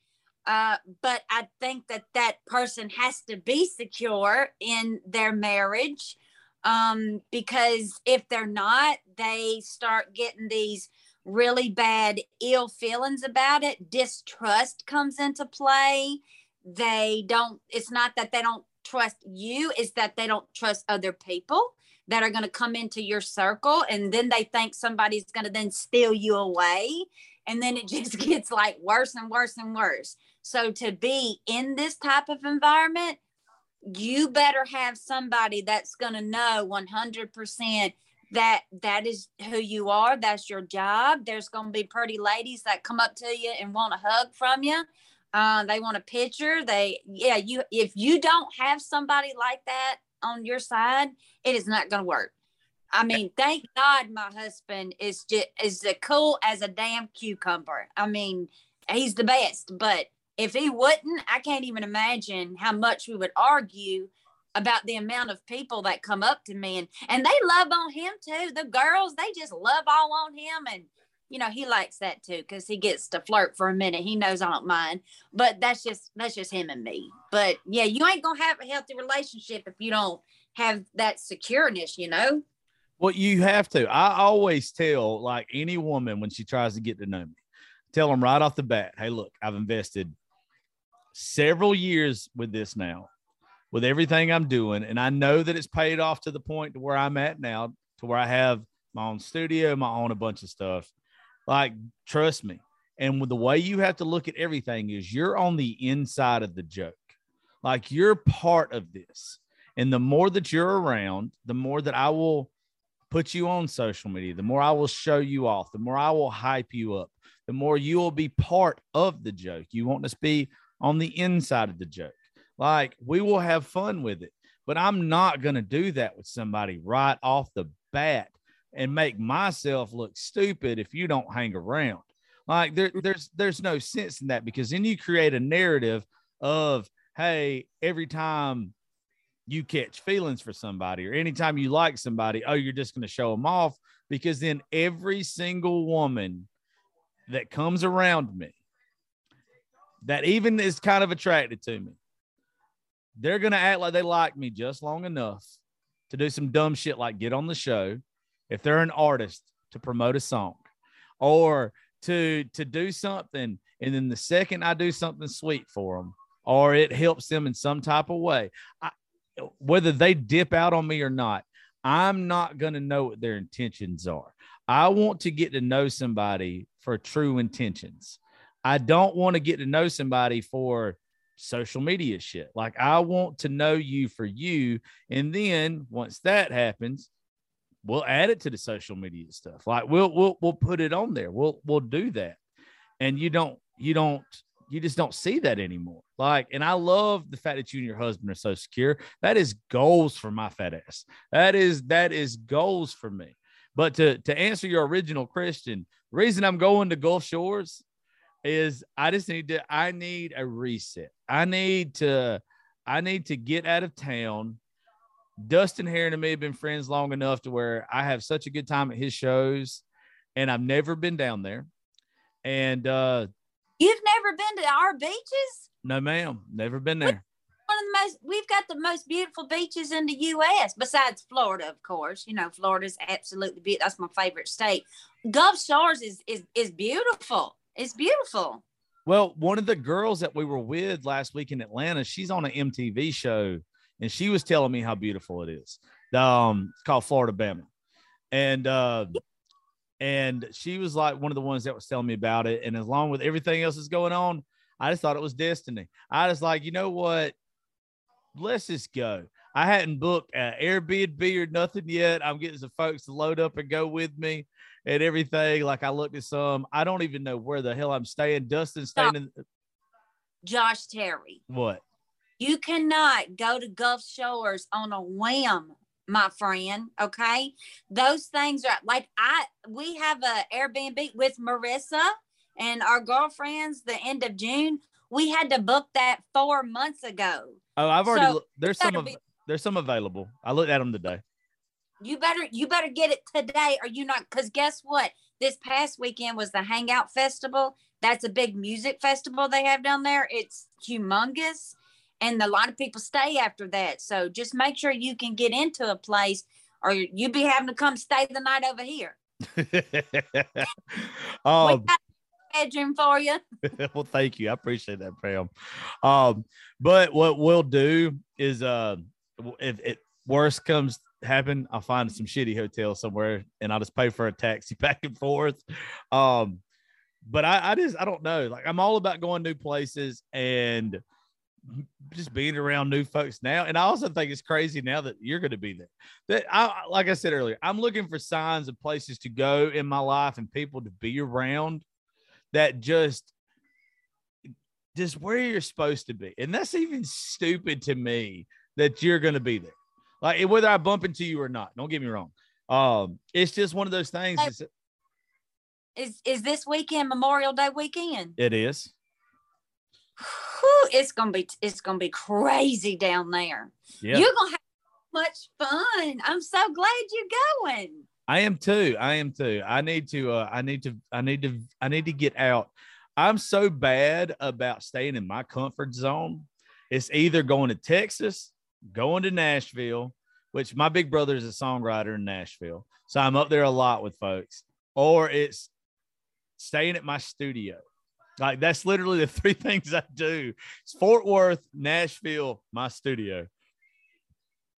Uh, but I think that that person has to be secure in their marriage um, because if they're not, they start getting these really bad ill feelings about it. Distrust comes into play they don't it's not that they don't trust you is that they don't trust other people that are going to come into your circle and then they think somebody's going to then steal you away and then it <laughs> just gets like worse and worse and worse. So to be in this type of environment you better have somebody that's going to know 100% that that is who you are that's your job. There's going to be pretty ladies that come up to you and want a hug from you uh, they want a picture. They, yeah, you, if you don't have somebody like that on your side, it is not going to work. I mean, thank God my husband is just is as cool as a damn cucumber. I mean, he's the best. But if he wouldn't, I can't even imagine how much we would argue about the amount of people that come up to me and and they love on him too. The girls, they just love all on him and you know he likes that too because he gets to flirt for a minute. He knows i don't mind. But that's just that's just him and me. But yeah you ain't gonna have a healthy relationship if you don't have that secureness you know? Well you have to. I always tell like any woman when she tries to get to know me tell them right off the bat hey look i've invested several years with this now with everything i'm doing and i know that it's paid off to the point to where i'm at now to where i have my own studio my own a bunch of stuff like, trust me. And with the way you have to look at everything is you're on the inside of the joke. Like you're part of this. And the more that you're around, the more that I will put you on social media, the more I will show you off, the more I will hype you up, the more you will be part of the joke. You want us to be on the inside of the joke. Like we will have fun with it, but I'm not going to do that with somebody right off the bat and make myself look stupid if you don't hang around. Like there, mm-hmm. there's there's no sense in that because then you create a narrative of hey, every time you catch feelings for somebody or anytime you like somebody, oh, you're just going to show them off because then every single woman that comes around me that even is kind of attracted to me, they're going to act like they like me just long enough to do some dumb shit like get on the show if they're an artist to promote a song or to to do something and then the second i do something sweet for them or it helps them in some type of way I, whether they dip out on me or not i'm not going to know what their intentions are. I want to get to know somebody for true intentions. I don't want to get to know somebody for social media shit. Like i want to know you for you and then once that happens we'll add it to the social media stuff. Like we'll we'll we'll put it on there. We'll we'll do that. And you don't you don't you just don't see that anymore. Like, and I love the fact that you and your husband are so secure. That is goals for my fat ass. That is that is goals for me. But to to answer your original question, reason I'm going to Gulf Shores is I just need to I need a reset. I need to I need to get out of town Dustin Heron and me have been friends long enough to where I have such a good time at his shows, and I've never been down there. And uh you've never been to our beaches? No, ma'am, never been there. One of the most we've got the most beautiful beaches in the U.S. besides Florida, of course. You know, Florida's absolutely beautiful. That's my favorite state. Gulf Shores is is is beautiful. It's beautiful. Well, one of the girls that we were with last week in Atlanta, she's on an MTV show and she was telling me how beautiful it is. Um, it's called Flora-Bama, and uh, and she was like one of the ones that was telling me about it. And along with everything else that's going on, I just thought it was destiny. I was like, you know what? Let's just go. I hadn't booked uh, Airbnb or nothing yet. I'm getting some folks to load up and go with me and everything. Like I looked at some. I don't even know where the hell I'm staying. Dustin's staying in Josh Terry. what? You cannot go to Gulf Shores on a whim, my friend. Okay. Those things are like I we have a Airbnb with Marissa and our girlfriends the end of June. We had to book that four months ago. Oh, I've already. So, there's some of be- there's some available. I looked at them today. You better you better get it today or you not because guess what? This past weekend was the Hangout Festival. That's a big music festival they have down there. It's humongous. And a lot of people stay after that. So just make sure you can get into a place or you'd be having to come stay the night over here. <laughs> um, bedroom for you. <laughs> well, thank you. I appreciate that, Pam. Um, but what we'll do is, uh, if it worst comes happen, I'll find some shitty hotel somewhere and I'll just pay for a taxi <laughs> back and forth. Um, but I, I just, I don't know. Like, I'm all about going new places and just being around new folks now. And I also think it's crazy now that you're going to be there. That I, like I said earlier, I'm looking for signs of places to go in my life and people to be around that just just where you're supposed to be. And that's even stupid to me that you're going to be there. Like whether I bump into you or not. Don't get me wrong. Um, it's just one of those things. Hey. Is is this weekend Memorial Day weekend? It is. <sighs> Whew, it's gonna be it's gonna be crazy down there. Yeah. You're gonna have so much fun. I'm so glad you're going. I am too. I am too. I need to uh I need to I need to I need to get out. I'm so bad about staying in my comfort zone. It's either going to Texas, going to Nashville, which my big brother is a songwriter in Nashville. So I'm up there a lot with folks, or it's staying at my studio. Like that's literally the <laughs> three things I do. It's Fort Worth, Nashville, my studio.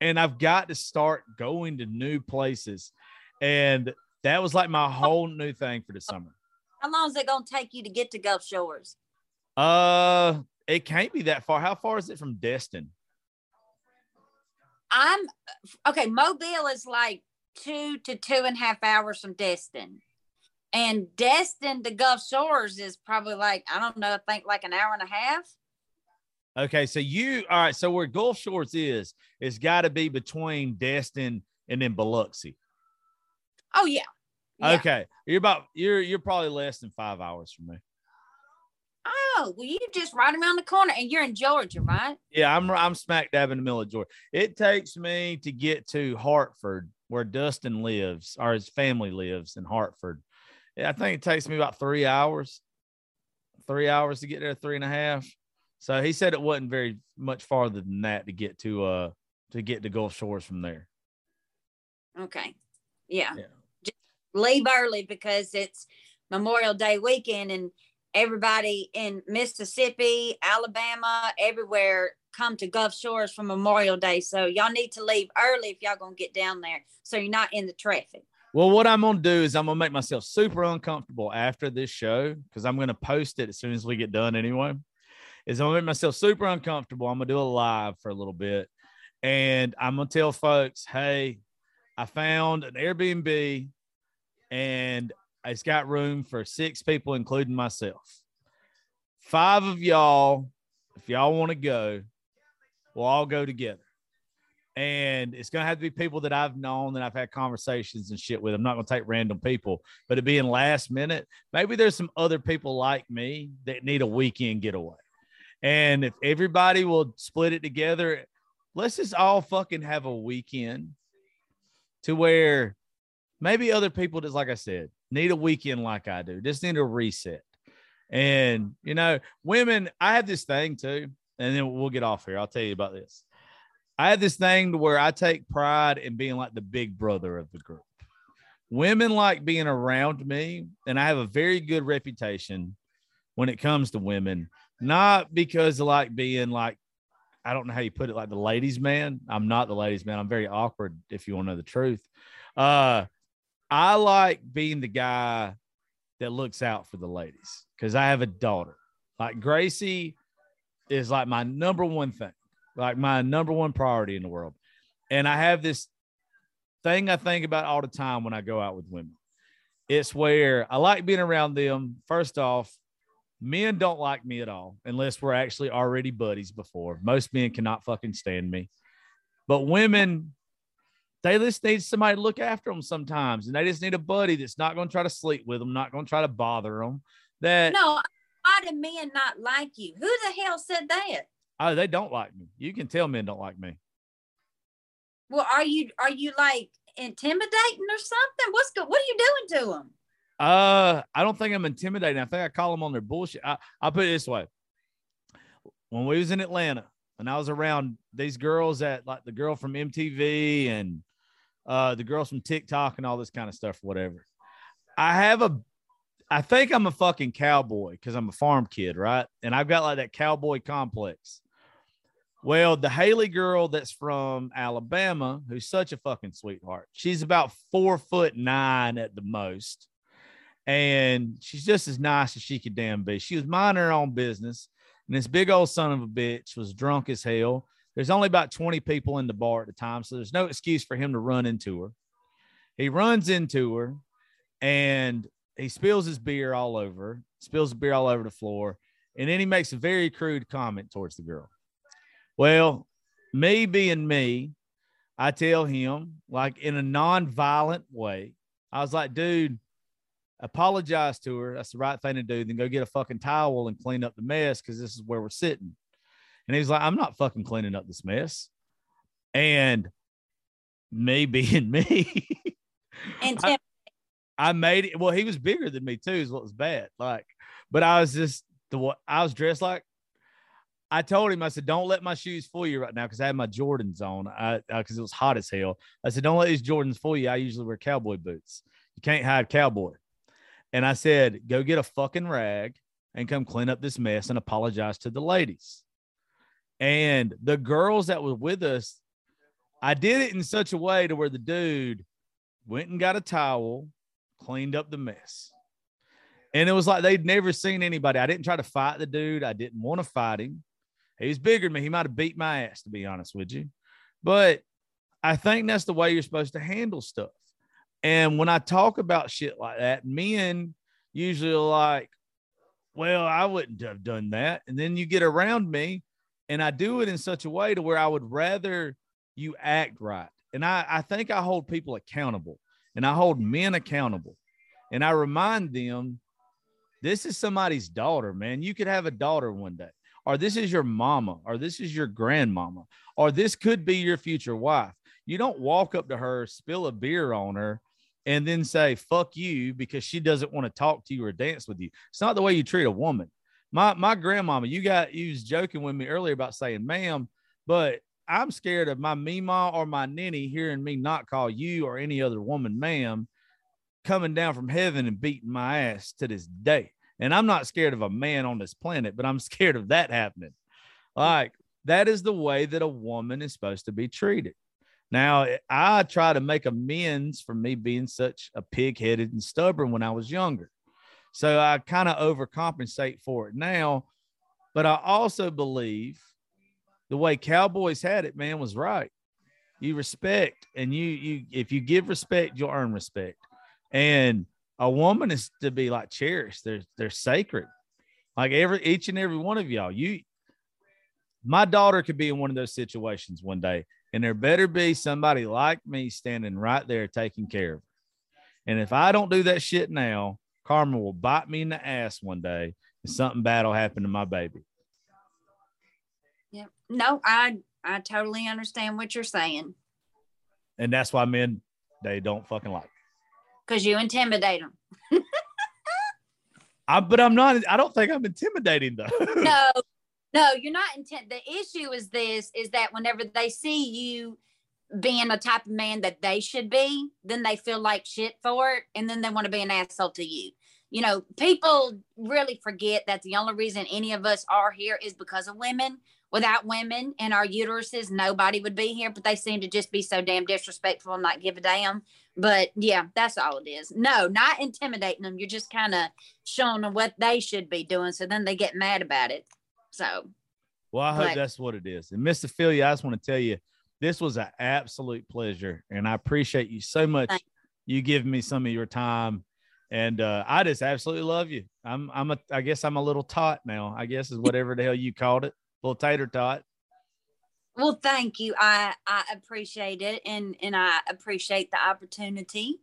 And I've got to start going to new places. And that was like my whole new thing for the summer. How long is it gonna take you to get to Gulf Shores? Uh, it can't be that far. How far is it from Destin? I'm okay. Mobile is like two to two and a half hours from Destin. And Destin to Gulf Shores is probably like, I don't know, I think like an hour and a half. Okay, so you all right? So where Gulf Shores is, it's got to be between Destin and then Biloxi. Oh yeah. Yeah. Okay, you're about you're you're probably less than five hours from me. Oh, well, you just right around the corner and you're in Georgia, right? Yeah, I'm I'm smack dab in the middle of Georgia. It takes me to get to Hartford, where Dustin lives, or his family lives in Hartford. Yeah, I think it takes me about three hours. Three hours to get there, three and a half. So he said it wasn't very much farther than that to get to uh to get to Gulf Shores from there. Okay. Yeah. Yeah. Just leave early because it's Memorial Day weekend and everybody in Mississippi, Alabama, everywhere come to Gulf Shores for Memorial Day. So y'all need to leave early if y'all gonna get down there so you're not in the traffic. Well, what I'm gonna do is I'm gonna make myself super uncomfortable after this show because I'm gonna post it as soon as we get done anyway. Is I'm gonna make myself super uncomfortable. I'm gonna do a live for a little bit, and I'm gonna tell folks, hey, I found an Airbnb, and it's got room for six people, including myself. Five of y'all, if y'all want to go, we'll all go together and it's gonna have to be people that I've known that I've had conversations and shit with. I'm not gonna take random people, but it being last minute, maybe there's some other people like me that need a weekend getaway. And if everybody will split it together, let's just all fucking have a weekend to where maybe other people just like I said, need a weekend like I do, just need a reset. And you know, women, I have this thing too, and then we'll get off here. I'll tell you about this. I have this thing where I take pride in being like the big brother of the group. Women like being around me, and I have a very good reputation when it comes to women, not because of like being like, I don't know how you put it, like the ladies' man. I'm not the ladies' man. I'm very awkward if you want to know the truth. Uh, I like being the guy that looks out for the ladies because I have a daughter. Like Gracie is like my number one thing like my number one priority in the world. And I have this thing I think about all the time when I go out with women. It's where I like being around them. First off, men don't like me at all unless we're actually already buddies before. Most men cannot fucking stand me. But women, they just need somebody to look after them sometimes. And they just need a buddy that's not going to try to sleep with them, not going to try to bother them. That No, why do men not like you? Who the hell said that? Oh, they don't like me. You can tell men don't like me. Well, are you are you like intimidating or something? What's go? What are you doing to them? Uh, I don't think I'm intimidating. I think I call them on their bullshit. I, I'll put it this way. When we was in Atlanta and I was around these girls that like the girl from MTV and uh the girls from TikTok and all this kind of stuff, whatever. I have a I think I'm a fucking cowboy because I'm a farm kid, right? And I've got like that cowboy complex. Well, the Haley girl that's from Alabama, who's such a fucking sweetheart, she's about four foot nine at the most. And she's just as nice as she could damn be. She was minding her own business. And this big old son of a bitch was drunk as hell. There's only about 20 people in the bar at the time. So there's no excuse for him to run into her. He runs into her and he spills his beer all over, spills the beer all over the floor. And then he makes a very crude comment towards the girl. Well, me being me, I tell him, like in a non-violent way, I was like, dude, apologize to her. That's the right thing to do. Then go get a fucking towel and clean up the mess because this is where we're sitting. And he's like, I'm not fucking cleaning up this mess. And me <laughs> being me, And I- I made it. Well, he was bigger than me too, is what was bad. Like, but I was just the what I was dressed like. I told him, I said, don't let my shoes fool you right now because I had my Jordans on. Because uh, it was hot as hell. I said, don't let these Jordans fool you. I usually wear cowboy boots. You can't hide cowboy. And I said, go get a fucking rag and come clean up this mess and apologize to the ladies. And the girls that were with us, I did it in such a way to where the dude went and got a towel, cleaned up the mess. And it was like they'd never seen anybody. I didn't try to fight the dude. I didn't want to fight him. He was bigger than me. He might have beat my ass, to be honest with you. But I think that's the way you're supposed to handle stuff. And when I talk about shit like that, men usually are like, well, I wouldn't have done that. And then you get around me and I do it in such a way to where I would rather you act right. And I, I think I hold people accountable and I hold men accountable. And I remind them this is somebody's daughter, man. You could have a daughter one day, or this is your mama, or this is your grandmama, or this could be your future wife. You don't walk up to her, spill a beer on her, and then say, fuck you, because she doesn't want to talk to you or dance with you. It's not the way you treat a woman. My my grandmama, you got you was joking with me earlier about saying ma'am, but I'm scared of my mima or my ninny hearing me not call you or any other woman ma'am coming down from heaven and beating my ass to this day. And I'm not scared of a man on this planet, but I'm <laughs> scared of that happening. Like that is the way that a woman is supposed to be treated. Now, eh, I try to make amends for me being such a pig headed and stubborn when I was younger. So I kind of overcompensate for it now. But I also believe the way Cowboys had it, man, was right. You respect, and you you if you give respect, you'll earn respect. And a woman is to be like cherished. They're they're sacred. Like every each and every one of y'all. You my daughter could be in one of those situations one day, and there better be somebody like me standing right there taking care of her. And if I don't do that shit now, karma will bite me in the ass one day, and something bad will happen to my baby. yeah. No, I I totally understand what you're saying And that's why men they don't fucking like. Because you intimidate them. I, but I'm not. I don't think I'm intimidating though. <laughs> no, <laughs> no, you're not intent. The issue is this: is that whenever they see you being the type of man that they should be, then they feel like shit for it, and then they want to be an asshole to you. You know, people really forget that the only reason any of us are here is because of women. Without women and our uteruses, nobody would be here. But they seem to just be so damn disrespectful and not give a damn. But yeah, that's all it is. No, not intimidating them. You're just kind of showing them what they should be doing. So then they get mad about it. So Well, I hope But- that's what it is. And Miss Ophelia, I just want to tell you, This was an absolute pleasure, and I appreciate you so much. Thank You give me some of your time, and uh, I just absolutely love you. I'm, I'm a, I guess I'm a little tot now. I guess is whatever the hell you called it, little tater tot. Well, thank you. I I appreciate it, and and I appreciate the opportunity,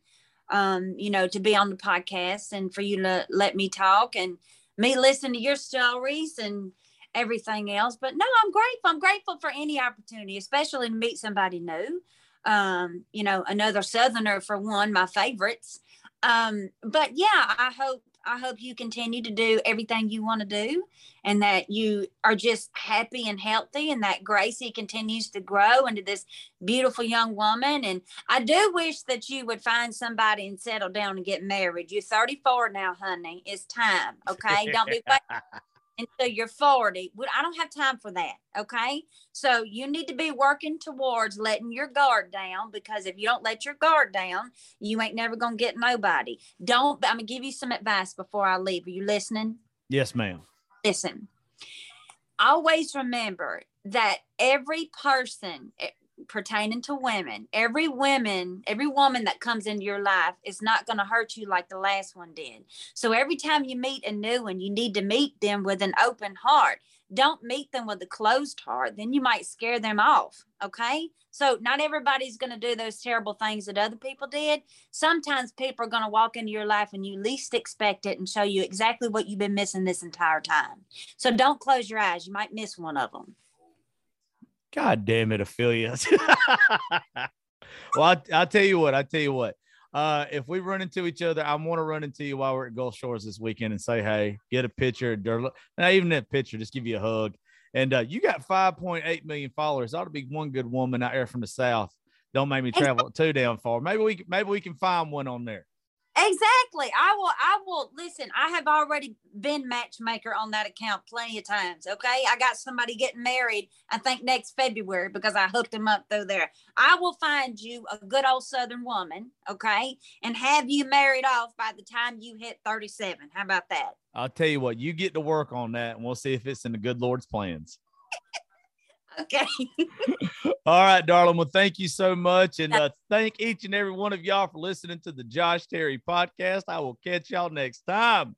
um, you know, to be on the podcast and for you to let me talk and me listen to your stories and everything else. But no, I'm grateful. I'm grateful for any opportunity, especially to meet somebody new. Um, you know, another Southerner for one, my favorites. Um, but yeah, I hope I hope you continue to do everything you want to do and that you are just happy and healthy and that Gracie continues to grow into this beautiful young woman. And I do wish that you would find somebody and settle down and get married. You're 34 now, honey. It's time. Okay. Don't be <laughs> waiting until you're 40. I don't have time for that. Okay. So you need to be working towards letting your guard down because if you don't let your guard down, you ain't never going to get nobody. Don't, I'm going to give you some advice before I leave. Are you listening? Yes, ma'am. Listen, always remember that every person pertaining to women, every woman, every woman that comes into your life is not going to hurt you like the last one did. So every time you meet a new one, you need to meet them with an open heart. Don't meet them with a closed heart. Then you might scare them off. Okay. So not everybody's going to do those terrible things that other people did. Sometimes people are going to walk into your life and you least expect it and show you exactly what you've been missing this entire time. So don't close your eyes. You might miss one of them. God damn it, Ophelia. <laughs> well, I, I'll tell you what, I'll tell you what. Uh, if we run into each other, I want to run into you while we're at Gulf Shores this weekend and say, hey, get a picture. Not even that picture, just give you a hug. And uh, you got 5.8 million followers. Ought to be one good woman out there from the South. Don't make me travel too damn far. Maybe we maybe we can find one on there. Exactly. I will. I will listen. I have already been matchmaker on that account plenty of times. Okay. I got somebody getting married. I think next February because I hooked them up through there. I will find you a good old Southern woman. Okay, and have you married off by the time you hit thirty-seven. How about that? I'll tell you what. You get to work on that, and we'll see if it's in the good Lord's plans. Okay. All right, darling. Well, thank you so much. And uh, thank each and every one of y'all for listening to the Josh Terry podcast. I will catch y'all next time.